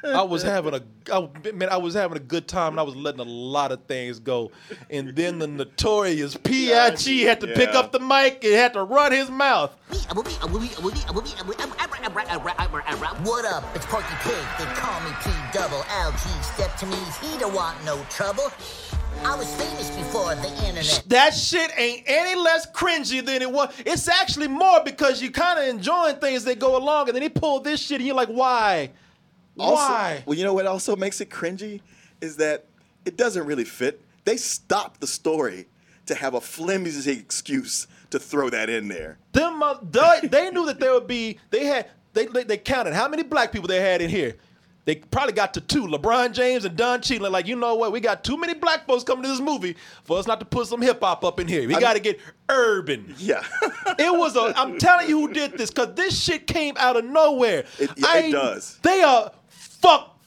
i was having a I, man i was having a good time and i was letting a lot of things go and then the notorious pig had to pick up the mic and had to run his mouth What up? It's Porky Pig. They call me P double L G. Step to me, he don't want no trouble. I was famous before the internet. that shit ain't any less cringy than it was it's actually more because you kind of enjoying things that go along and then he pulled this shit and you're like why also, why Well, you know what also makes it cringy is that it doesn't really fit. They stopped the story to have a flimsy excuse to throw that in there. Them, uh, they, they knew that there would be. They had. They, they they counted how many black people they had in here. They probably got to two. LeBron James and Don Cheadle. Like you know what? We got too many black folks coming to this movie for us not to put some hip hop up in here. We got to get urban. Yeah. it was a. I'm telling you who did this because this shit came out of nowhere. It- I it does. They are fuck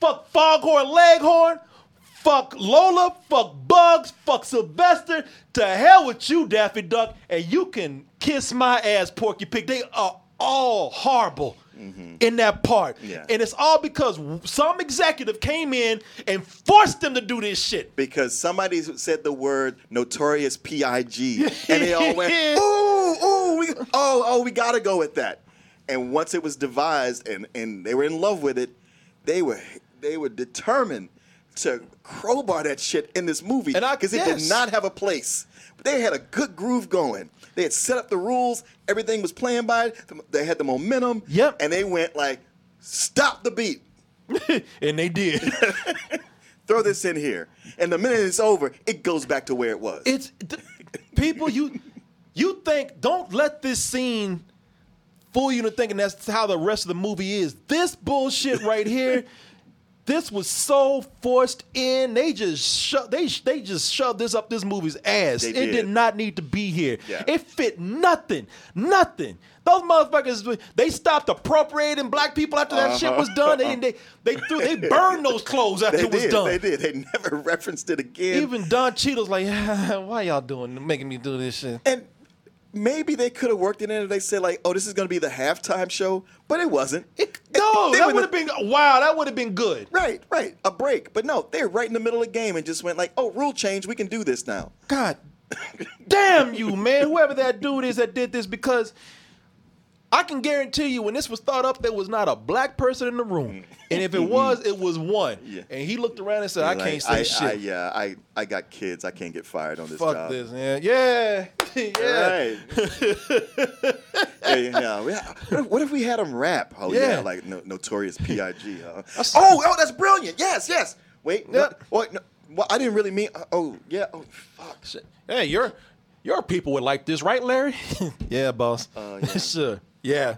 fuck Foghorn Leghorn. Fuck Lola, fuck Bugs, fuck Sylvester. To hell with you, Daffy Duck, and you can kiss my ass, Porky Pig. They are all horrible Mm-hmm. in that part, Yeah. and it's all because some executive came in and forced them to do this shit. Because somebody said the word notorious P.I.G. and they all went, ooh, ooh, we, oh, oh, we gotta go with that. And once it was devised and, and they were in love with it, they were they were determined to crowbar that shit in this movie And I because it yes. did not have a place. But they had a good groove going. They had set up the rules. Everything was playing by it. They had the momentum. Yep. And they went like, stop the beat. and they did. Throw this in here. And the minute it's over, it goes back to where it was. It's th- people you you think don't let this scene fool you into thinking that's how the rest of the movie is. This bullshit right here, this was so forced in. They just sho- they they just shoved this up this movie's ass. They it did. did not need to be here. Yeah. It fit nothing, nothing. Those motherfuckers, they stopped appropriating black people after that shit was done. They, uh-huh. they they threw they burned those clothes after they it was did. done. They did. They never referenced it again. Even Don Cheadle's like, why y'all doing, making me do this shit? And maybe they could have worked it in if they said like, "Oh, this is going to be the halftime show," but it wasn't. No, They that would have been wow. That would have been good. Right, right, a break. But no, they're right in the middle of the game and just went like, "Oh, rule change. We can do this now." God damn you, man. Whoever that dude is that did this, because I can guarantee you when this was thought up, there was not a black person in the room. And if it was, it was one. Yeah. And he looked around and said, I Like, can't say I, shit. I, yeah, I, I got kids. I can't get fired on this Fuck job. this, man. Yeah. yeah. Right. yeah, yeah. What, what if we had him rap? Oh yeah, Yeah. like no, notorious P.I.G. Huh? oh, oh, that's brilliant. Yes, yes. Wait, no, wait, no, well, I didn't really mean. Oh, yeah. Oh, fuck. Shit. Hey, your your people would like this, right, Larry? yeah, boss. Uh, yeah. sure. Yeah.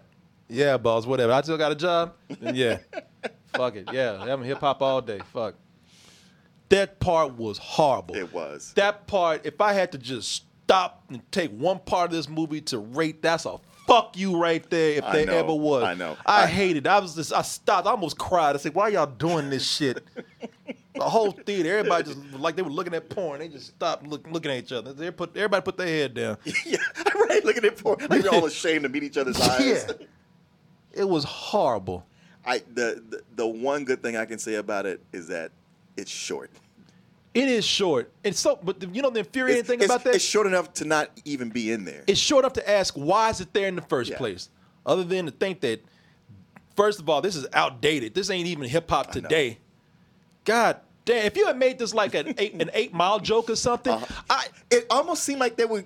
Yeah, boss. Whatever. I still got a job. Then yeah. Fuck it. Yeah. I'm hip hop all day. Fuck. That part was horrible. It was. That part, if I had to just stop and take one part of this movie to rate, that's a fuck you right there if I there know, ever was. I know. I, I- hated it. I was just I stopped. I almost cried. I said, why y'all doing this shit? the whole theater, everybody just like they were looking at porn. They just stopped look, looking at each other. They put everybody put their head down. yeah. Look at it. For, like they're all ashamed to meet each other's eyes. Yeah. It was horrible. I the, the the one good thing I can say about it is that it's short. It is short. And so but the, you know the infuriating It's, thing it's- about that? it's short enough to not even be in there. it's short enough to ask why is it there in the first Yeah. place other than to think that first of all this is outdated this ain't even hip-hop today god damn if you had made this like an eight, an eight mile joke or something Uh-huh. i It almost seemed like they were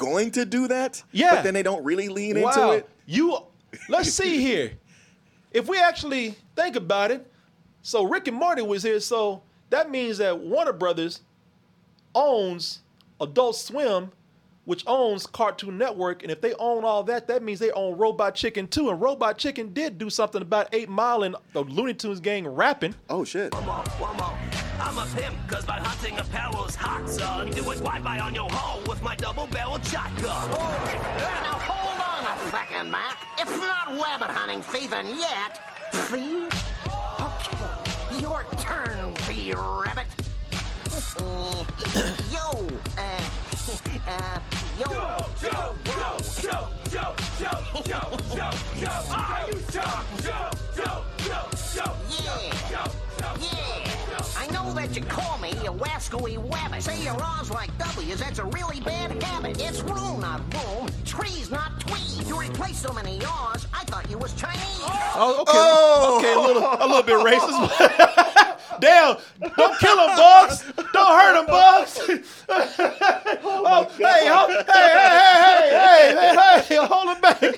going to do that. Yeah. But then they don't really lean wow into it. you let's see here if we actually think about it so rick and morty was here so that means that warner brothers owns adult swim which owns Cartoon Network, and if they own all that, that means they own Robot Chicken too. And Robot Chicken did do something about Eight Mile and the Looney Tunes gang rapping. Oh shit! I'm a pimp, cause my hunting apparel's hot, son. Do it wide-by on your home with my double-barreled shotgun. Oh, Now hold on a second, Mac. It's not rabbit hunting season yet. Please? Okay, your turn, B-Rabbit. Uh, yo, uh, uh, yo. Joe, Joe, Joe, Joe, Joe, Joe, Joe, Joe, Joe. Are you Joe, Joe, Joe, that you call me a wascally wabbit. Say your R's like W's, that's a really bad habit. It's rule, not boom. Trees, not tweed. You replace so many R's, I thought you was Chinese. Oh, okay, oh. okay, a little, a little bit racist. Damn! Don't kill him, Bugs. Don't hurt him, Bugs. Oh, oh, hey, ho- hey, hey, hey,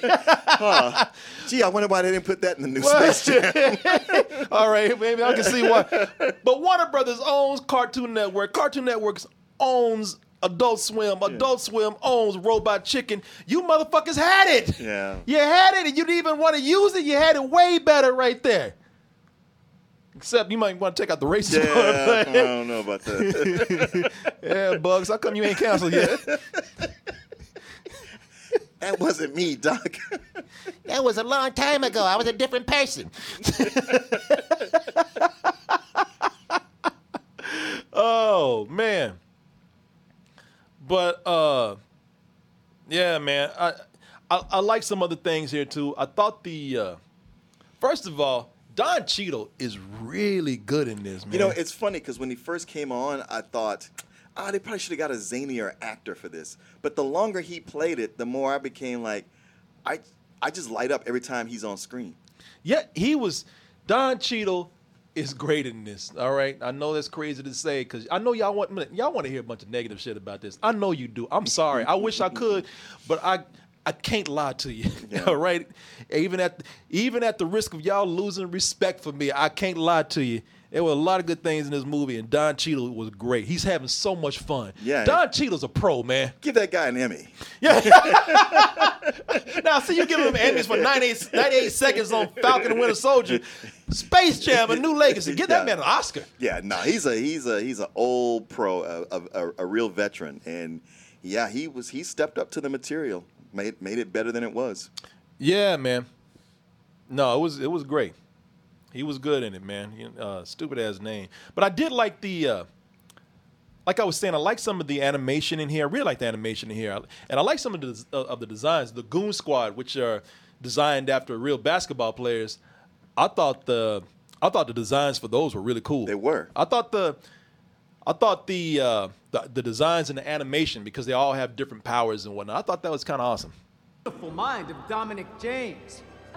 Huh. Gee, I wonder why they didn't put that in the new Space Jam. All right, maybe I can see why. But Warner Brothers owns Cartoon Network. Cartoon Network owns Adult Swim. Adult Swim owns Robot Chicken. You motherfuckers had it. Yeah. You had it, and you didn't even want to use it. You had it way better right there. Except you might want to take out the racist Yeah, part. I don't know about that. yeah, Bugs. How come you ain't canceled yet? that wasn't me, Doc. That was a long time ago. I was a different person. oh man. But uh yeah, man. I, I I like some other things here too. I thought the uh first of all, Don Cheadle is really good in this, man. You know, it's funny because when he first came on, I thought, ah, they probably should have got a zanier actor for this. But the longer he played it, the more I became like, I, I just light up every time he's on screen. Yeah, he was. Don Cheadle is great in this. All right, I know that's crazy to say because I know y'all want y'all want to hear a bunch of negative shit about this. I know you do. I'm sorry. I wish I could, but I I can't lie to you. All right, even at even at the risk of y'all losing respect for me, I can't lie to you. There were a lot of good things in this movie, and Don Cheadle was great. He's having so much fun. Yeah. Don Cheadle's a pro, man. Give that guy an Emmy. Yeah. now, see, you give him Emmys for 98, 98 seconds on Falcon and Winter Soldier. Space Jam, a new legacy. Give that Yeah. man an Oscar. Yeah, no, he's a he's a he's an old pro, a, a, a, a real veteran, and yeah, he was he stepped up to the material, made made it better than it was. Yeah, man. No, it was it was great. He was good in it, man. He- Uh, stupid ass name, but I did like the uh, like I was saying, I like some of the animation in here. I really like the animation in here, and I like some of the uh, of the designs. The Goon Squad, which are designed after real basketball players, I thought the I thought the designs for those were really cool. They were. I thought the I thought the uh, the, the designs and the animation because they all have different powers and whatnot. I thought that was kind of awesome. Beautiful mind of Dominic James.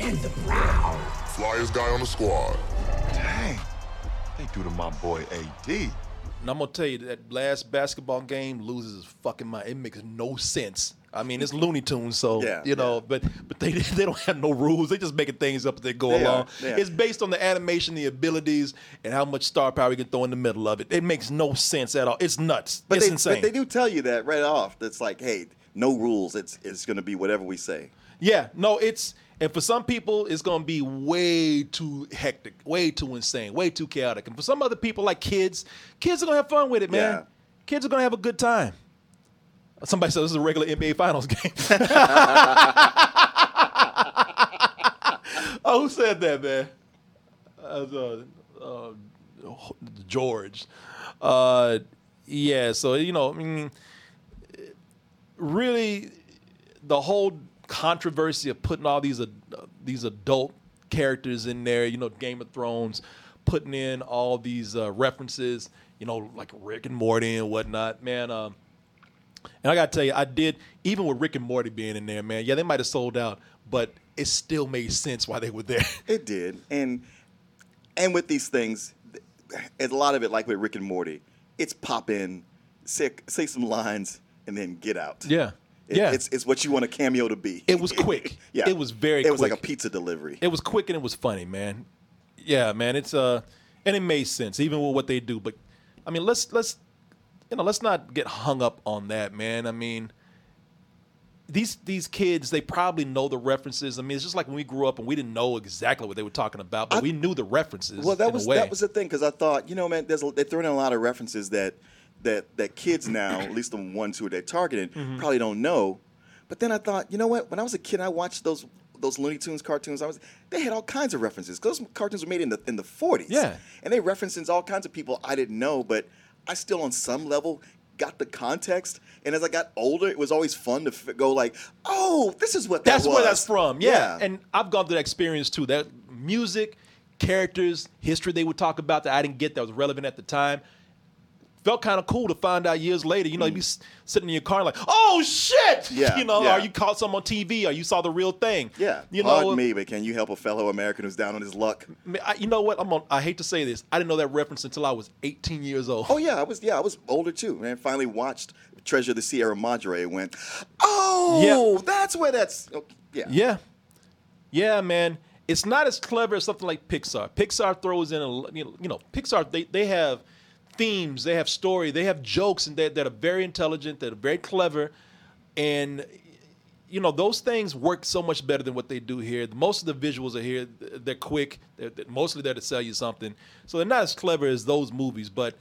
In the brow. Flyest guy on the squad. Dang. They do to my boy AD. And I'm gonna tell you that last basketball game loses fucking mind. It makes no sense. I mean, it's Looney Tunes, so Yeah, you know, but but they they don't have no rules. They just making things up as they go They are, along. they are. It's based on the animation, the abilities, and how much star power you can throw in the middle of it. It makes no sense at all. It's nuts. But it's they, insane. but they do tell you that right off. That's like, hey, no rules. It's it's going to be whatever we say. Yeah, no, it's and for some people it's gonna be way too hectic, way too insane, way too chaotic. And for some other people, like kids, kids are gonna have fun with it, man. Yeah. Kids are gonna have a good time. Somebody said this is a regular NBA Finals game. oh, who said that, man? Uh, uh, George. Uh, yeah, so you know, I mean, really, the whole controversy of putting all these uh, these adult characters in there, you know, Game of Thrones, putting in all these uh, references, you know, like Rick and Morty and whatnot, man. Um, and I gotta tell you, I did even with Rick and Morty being in there, man. Yeah, they might have sold out, but it still made sense why they were there. It did, and and with these things, th- a lot of it, like with Rick and Morty, it's pop in, say, say some lines, and then get out. Yeah. It- Yeah. It's, it's what you want a cameo to be. It was quick. yeah. It was very It was like a pizza delivery. It was quick and it was funny, man. Yeah, man. It's uh, and it made sense even with what they do. But I mean, let's let's you know let's not get hung up on that, man. I mean, these these kids they probably know the references. I mean, it's just like when we grew up and we didn't know exactly what they were talking about, but we knew the references. Well, that was that was the thing because I thought, you know, man, there's they're throwing in a lot of references that that that kids now, at least the ones who they're targeting, Mhm. probably don't know. But then I thought, you know what? When I was a kid, I watched those those Looney Tunes cartoons. I was they had all kinds of references. Those cartoons were made in the in the 40s. Yeah. and they referenced all kinds of people I didn't know, but I still on some level got the context. And as I got older, it was always fun to f- go like, oh, this is what that That's where that's from. Yeah. And I've gone through that experience too. That music, characters, history they would talk about that I didn't get that was relevant at the time. Felt kind of cool to find out years later. You know, you'd be sitting in your car and like, oh shit! Mm. Yeah, You know, yeah. or you caught something on TV or you saw the real thing. Yeah, You Pardon know, me, but can you help a fellow American who's down on his luck? I, you know what? I'm on, I hate to say this. I didn't know that reference until I was 18 years old. Oh yeah, I was yeah, I was older too. Man, finally watched Treasure of the Sierra Madre and went, oh, yeah. that's where that's okay, yeah. Yeah. Yeah, man. It's not as clever as something like Pixar. Pixar throws in a you know, you know Pixar they, they have themes, they have story, they have jokes and they that are very intelligent, that are very clever and you know those things work so much better than what they do here. Most of the visuals are here; they're quick. They're, they're mostly there to sell you something, so they're not as clever as those movies. But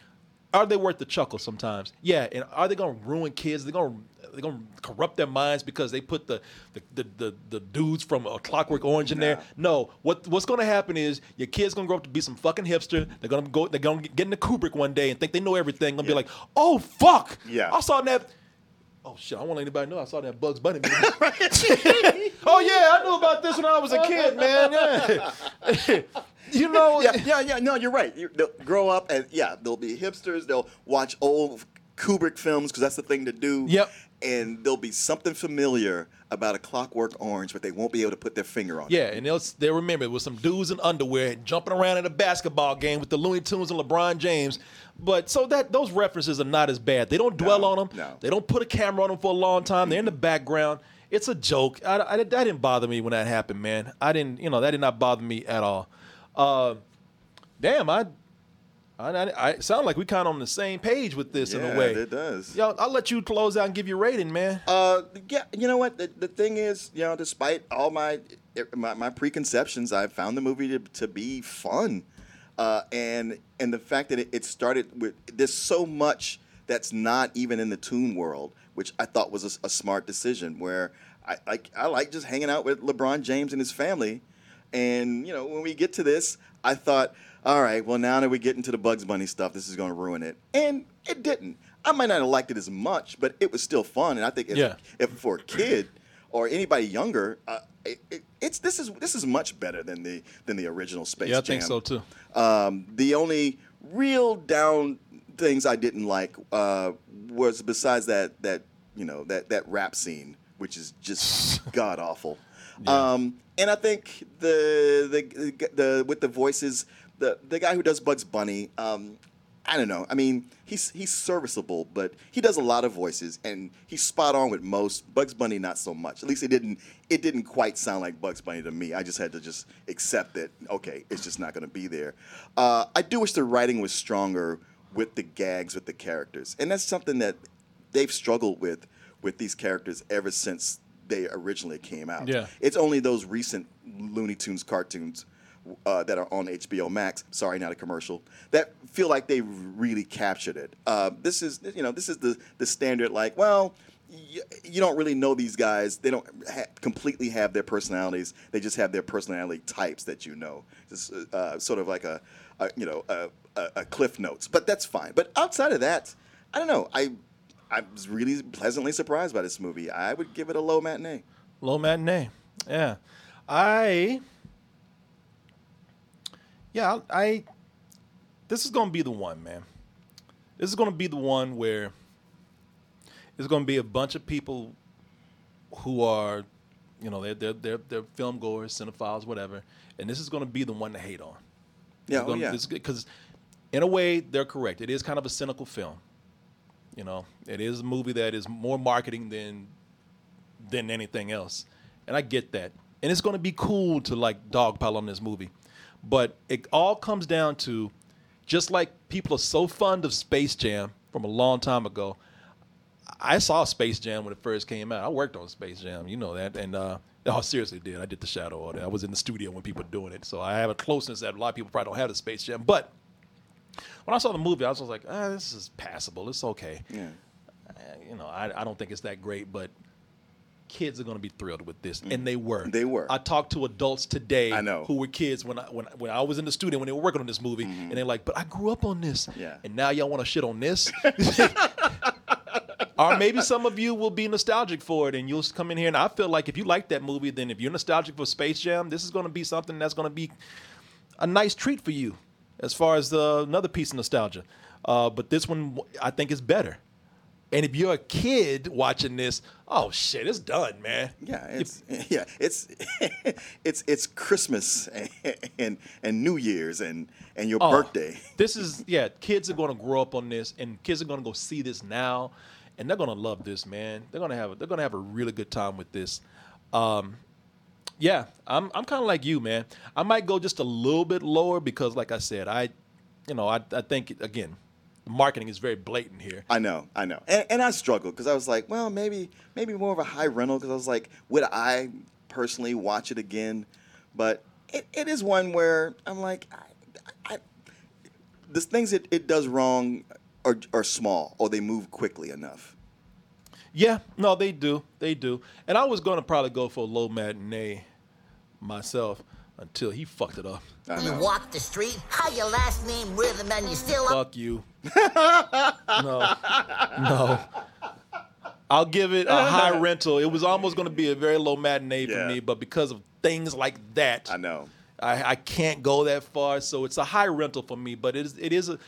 are they worth the chuckle sometimes? Yeah. And are they going to ruin kids? They're to they're going to corrupt their minds because they put the the, the, the, the dudes from a Clockwork Orange in there. No. What what's going to happen is your kid's going to grow up to be some fucking hipster. They're going to go. They're going to get into Kubrick one day and think they know everything. Going to be like, oh fuck. Yeah. I saw that. Oh shit! I don't want anybody to know I saw that Bugs Bunny movie. oh yeah, I knew about this when I was a kid, man. Yeah. you know, yeah, yeah, yeah. No, you're right. You, they'll grow up and yeah, they'll be hipsters. They'll watch old Kubrick films because that's the thing to do. Yep. And there'll be something familiar about a Clockwork Orange, but they won't be able to put their finger on. it. Yeah, and they'll they'll remember it was some dudes in underwear jumping around at a basketball game with the Looney Tunes and LeBron James. But so that those references are not as bad. They don't dwell on them. no. They don't put a camera on them for a long time. They're in the background. It's a joke. I, I- that didn't bother me when that happened, man. I didn't, you know, that did not bother me at all. Uh, damn, I I, I, I sound like we kind of on the same page with this in a way. it does. Yo, I'll let you close out and give your rating, man. Uh, yeah, you know what? The, the thing is, you know, despite all my my, my preconceptions, I found the movie to, to be fun, uh, and and the fact that it, it started with there's so much that's not even in the Tune world, which I thought was a, a smart decision. Where I like I like just hanging out with LeBron James and his family, and you know when we get to this, I thought, all right, well now that we get into the Bugs Bunny stuff, this is going to ruin it, and it didn't. I might not have liked it as much, but it was still fun, and I think as Yeah. if for a kid or anybody younger, uh, it, it, it's this is this is much better than the than the original Space Yeah, I Jam. think so, too. Um, the only real down things I didn't like uh, was besides that that you know that that rap scene, which is just god awful. Um, and I think the, the the with the voices, the the guy who does Bugs Bunny, um, I don't know. I mean, he's he's serviceable, but he does a lot of voices, and he's spot on with most. Bugs Bunny, not so much. At least it didn't it didn't quite sound like Bugs Bunny to me. I just had to just accept that. Okay, it's just not going to be there. Uh, I do wish the writing was stronger with the gags with the characters, and that's something that they've struggled with with these characters ever since they originally came out. Yeah. It's only those recent Looney Tunes cartoons uh, that are on HBO Max. Sorry, not a commercial. That feel like they really captured it. Uh, this is you know this is the the standard like well. You, don't really know these guys. They don't ha- completely have their personalities. They just have their personality types that you know. It's uh, sort of like a, a you know a, a, a cliff notes. But that's fine. But outside of that, I don't know. I I was really pleasantly surprised by this movie. I would give it a low matinee. Low matinee. Yeah. I Yeah, I, this is gonna be the one, man. This is gonna be the one where it's gonna be a bunch of people who are, you know, they're they're they're, they're film goers, cinephiles, whatever, and this is gonna be the one to hate on. Yeah, oh, yeah. Because in a way, they're correct. It is kind of a cynical film. You know, it is a movie that is more marketing than than anything else, and I get that. And it's going to be cool to like dogpile on this movie, but it all comes down to just like people are so fond of Space Jam from a long time ago. I saw Space Jam when it first came out. I worked on Space Jam, you know that, and uh, oh, seriously did. I did the shadow order. I was in the studio when people were doing it, so I have a closeness that a lot of people probably don't have to Space Jam. But when I saw the movie, I was like, ah, this is passable. It's okay. Yeah. Uh, you know, I, I don't think it's that great, but kids are going to be thrilled with this, and mm. they were. They were. I talked to adults today I know. who were kids when I when when I was in the studio when they were working on this movie, mm-hmm. and they're like, "But I grew up on this, Yeah. and now y'all want to shit on this." or maybe some of you will be nostalgic for it, and you'll come in here. And I feel like if you like that movie, then if you're nostalgic for Space Jam, this is going to be something that's going to be a nice treat for you, as far as the, another piece of nostalgia. Uh, but this one, I think, is better. And if you're a kid watching this, oh shit, it's done, man. Yeah, it's yeah, it's it's it's Christmas and, and and New Year's and and your Oh, birthday. This is yeah. Kids are going to grow up on this, and kids are going to go see this now, and they're going to love this, man. They're going to have they're going to have a really good time with this. Um, yeah, I'm I'm kind of like you, man. I might go just a little bit lower because, like I said, I, you know, I I think again, marketing is very blatant here. I know, I know, and, and I struggled because I was like, well, maybe maybe more of a high rental because I was like, would I personally watch it again? But it, it is one where I'm like, I, I, the things it, it does wrong are, are small or they move quickly enough. Yeah, no, they do, they do. And I was going to probably go for a low matinee myself until he fucked it up. You walk the street, how your last name rhythm and you still up. Fuck you. no, no. I'll give it a high rental. It was almost going to be a very low matinee for me, but because of things like that, I know I, I can't go that far. So it's a high rental for me, but it is it is a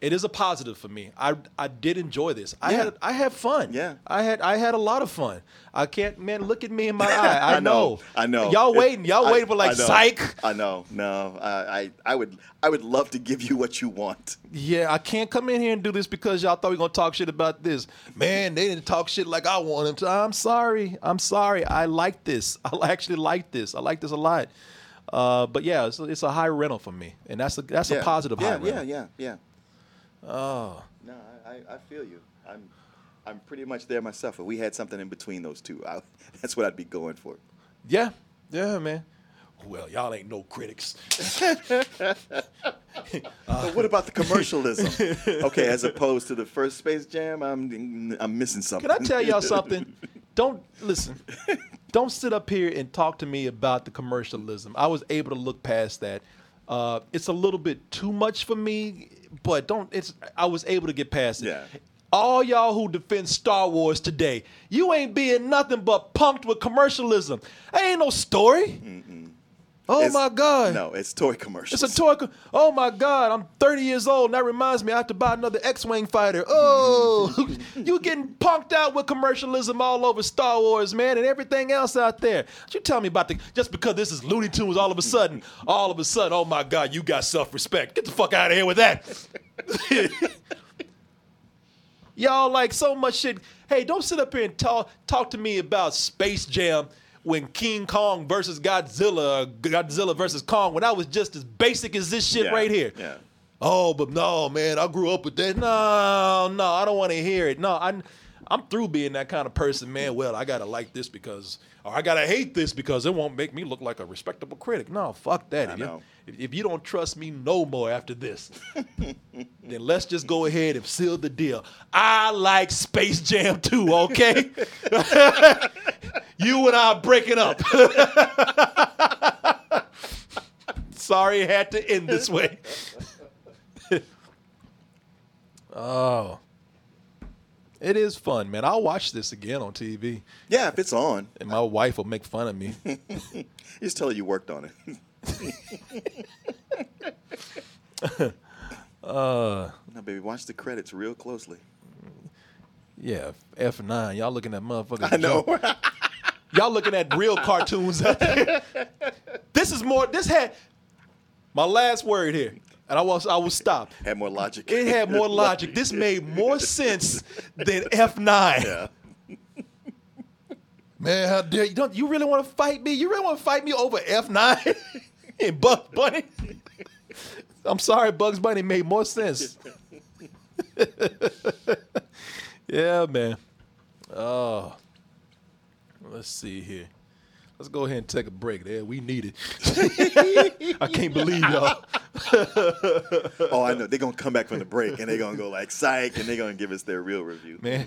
it is a positive for me. I I did enjoy this. I Yeah. had I had fun. Yeah. I had I had a lot of fun. I can't man look at me in my eye. I, I know, I know. Y'all It- waiting. Y'all I- waiting for like I psych. I know. No, I, I I would I would love to give you what you want. Yeah, I can't come in here and do this because y'all thought we were gonna talk shit about this. Man, they didn't talk shit like I wanted to. I'm sorry. I'm sorry. I like this. I actually like this. I like this a lot. Uh, but yeah, it's, it's a high rental for me, and that's a that's yeah. a positive yeah, high rental. Yeah, yeah, yeah. Oh, No, I, I, feel you. I'm I'm pretty much there myself. If we had something in between those two, I, that's what I'd be going for. yeah, yeah, man. Well, y'all ain't no critics. but what about the commercialism? okay, as opposed to the first Space Jam, I'm I'm missing something. Can I tell y'all something? Don't listen. Don't sit up here and talk to me about the commercialism. I was able to look past that. Uh, it's a little bit too much for me, but don't. It's. I was able to get past it. Yeah. All y'all who defend Star Wars today, you ain't being nothing but pumped with commercialism. Ain't no story. Mm. Oh It's- my God. No, it's toy commercials. It's a toy. co- Oh my God, I'm 30 years old. And that reminds me, I have to buy another X-wing fighter. Oh, you getting punked out with commercialism all over Star Wars, man, and everything else out there. You tell me about the just because this is Looney Tunes, all of a sudden, all of a sudden, oh my God, you got self-respect. Get the fuck out of here with that. Y'all like so much shit. Hey, don't sit up here and talk talk to me about Space Jam when King Kong versus Godzilla, Godzilla versus Kong, when I was just as basic as this shit Yeah, right here. Yeah. Oh, but no, man, I grew up with that. No, no, I don't want to hear it. No, I, I'm through being that kind of person, man. Well, I gotta like this because, or I gotta hate this because it won't make me look like a respectable critic. No, fuck that. I if, you, know. if, if you don't trust me no more after this, then let's just go ahead and seal the deal. I like Space Jam too, okay? you and I are breaking up. Sorry it had to end this way. oh. It is fun, man. I'll watch this again on TV. Yeah, if it's on. And my wife will make fun of me. Just tell her you worked on it. uh, now, baby, watch the credits real closely. yeah, F9. Y'all looking at motherfuckers. I know. Y'all looking at real cartoons out there. This is more, this had, my last word here, and I was I was stopped. Had more logic. It had more logic. This made more sense than F9. Yeah. Man, how dare you? Don't you really want to fight me? You really want to fight me over F9 and Bugs Bunny? I'm sorry, Bugs Bunny made more sense. yeah, man. Oh, let's see here. Let's go ahead and take a break. There, we need it. I can't believe y'all. oh, I know. They're gonna come back from the break and they're gonna go like psych and they're gonna give us their real review. Man.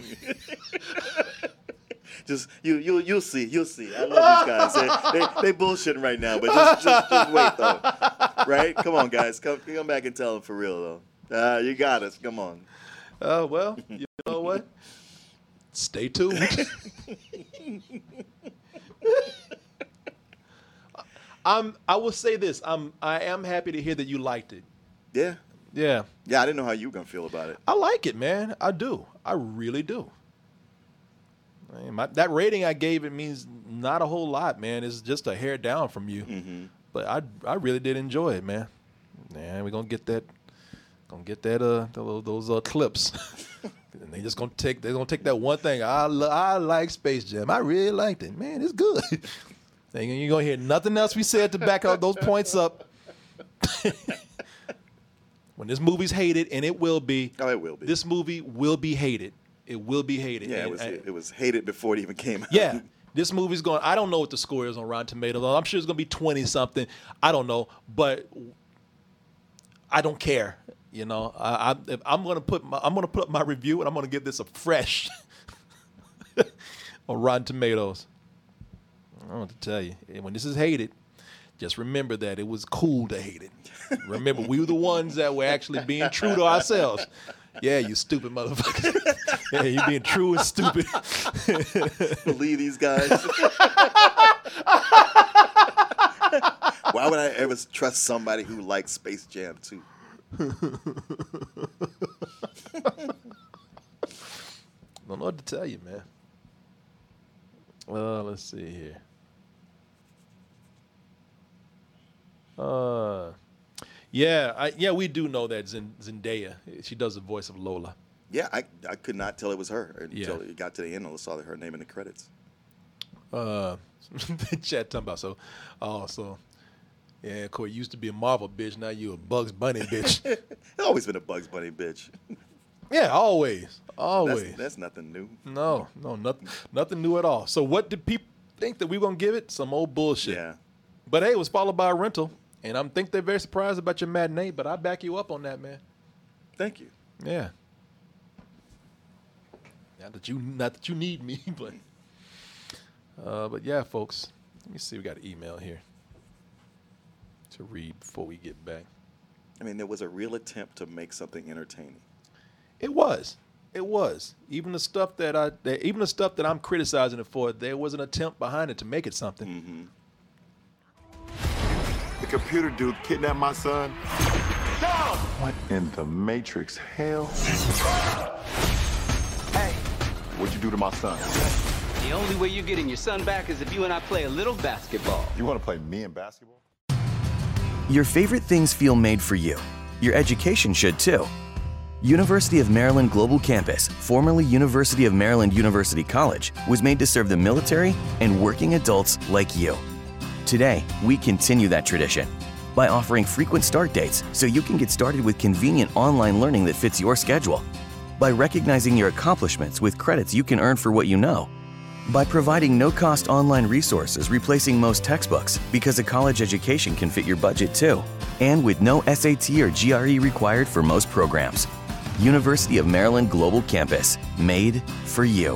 just you you you'll see. You'll see. I love these guys. They, they, they bullshitting right now, but just, just, just wait though. Right? Come on, guys. Come come back and tell them for real though. Uh, you got us. Come on. Oh well, you know what? Stay tuned. I'm. I will say this. I'm. I am happy to hear that you liked it. Yeah. Yeah. Yeah, I didn't know how you were gonna feel about it. I like it, man. I do. I really do. I mean, my, that rating I gave it means not a whole lot, man. It's just a hair down from you. Mm-hmm. But I I really did enjoy it, man. Man, we're gonna get that gonna get that uh those, those uh clips. and they just gonna take they're gonna take that one thing. I lo- I like Space Jam. I really liked it. Man, it's good. and you're gonna hear nothing else we said to back up those points up. when this movie's hated, and it will be. Oh, it will be. This movie will be hated. It will be hated. Yeah, it was I- it was hated before it even came out. yeah. This movie's going. I don't know what the score is on Rotten Tomatoes. I'm sure it's going to be 20 something. I don't know, but I don't care. You know, I, I, I'm going to put my, I'm going to put up my review and I'm going to give this a fresh on Rotten Tomatoes. I don't know what to tell you. And when this is hated, just remember that it was cool to hate it. Remember, we were the ones that were actually being true to ourselves. Yeah, you stupid motherfucker. yeah, you being true and stupid. Believe these guys. Why would I ever trust somebody who likes Space Jam too? Don't know what to tell you, man. Well, let's see here. Uh, yeah, I, yeah, we do know that Zen- Zendaya. She does the voice of Lola. Yeah, I, I could not tell it was her until Yeah. it got to the end and I saw her name in the credits. Uh, the chat talking about so, oh, so Yeah, Corey used to be a Marvel bitch. Now you a Bugs Bunny bitch. Always been a Bugs Bunny bitch. yeah, always, always. That's, that's nothing new. No, no, nothing, nothing new at all. So what did people think that we were gonna give it? Some old bullshit. Yeah. But hey, it was followed by a rental, and I think they're very surprised about your matinee. But I back you up on that, man. Thank you. Yeah. Not that you, not that you need me, but, uh, but yeah, folks. Let me see. We got an email here to read before we get back. I mean, there was a real attempt to make something entertaining. It was. It was. Even the stuff that I, that, even the stuff that I'm criticizing it for, there was an attempt behind it to make it something. The computer dude kidnapped my son. What in the Matrix hell? Hey. What'd you do to my son? The only way you're getting your son back is if you and I play a little basketball. You want to play me in basketball? Your favorite things feel made for you. Your education should too. University of Maryland Global Campus, formerly University of Maryland University College, was made to serve the military and working adults like you. Today, we continue that tradition by offering frequent start dates so you can get started with convenient online learning that fits your schedule, by recognizing your accomplishments with credits you can earn for what you know, by providing no cost online resources replacing most textbooks because a college education can fit your budget too, and with no SAT or GRE required for most programs. University of Maryland Global Campus, made for you.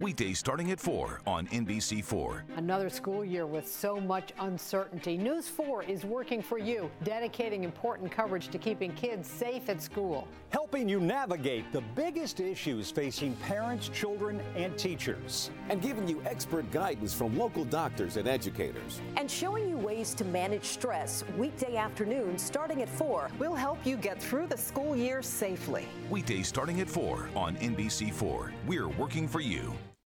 Weekdays starting at 4 on NBC4. Another school year with so much uncertainty. News 4 is working for you, dedicating important coverage to keeping kids safe at school. Helping you navigate the biggest issues facing parents, children, and teachers. And giving you expert guidance from local doctors and educators. And showing you ways to manage stress weekday afternoons starting at 4. We'll help you get through the school year safely. Weekdays starting at 4 on NBC4. We're working for you.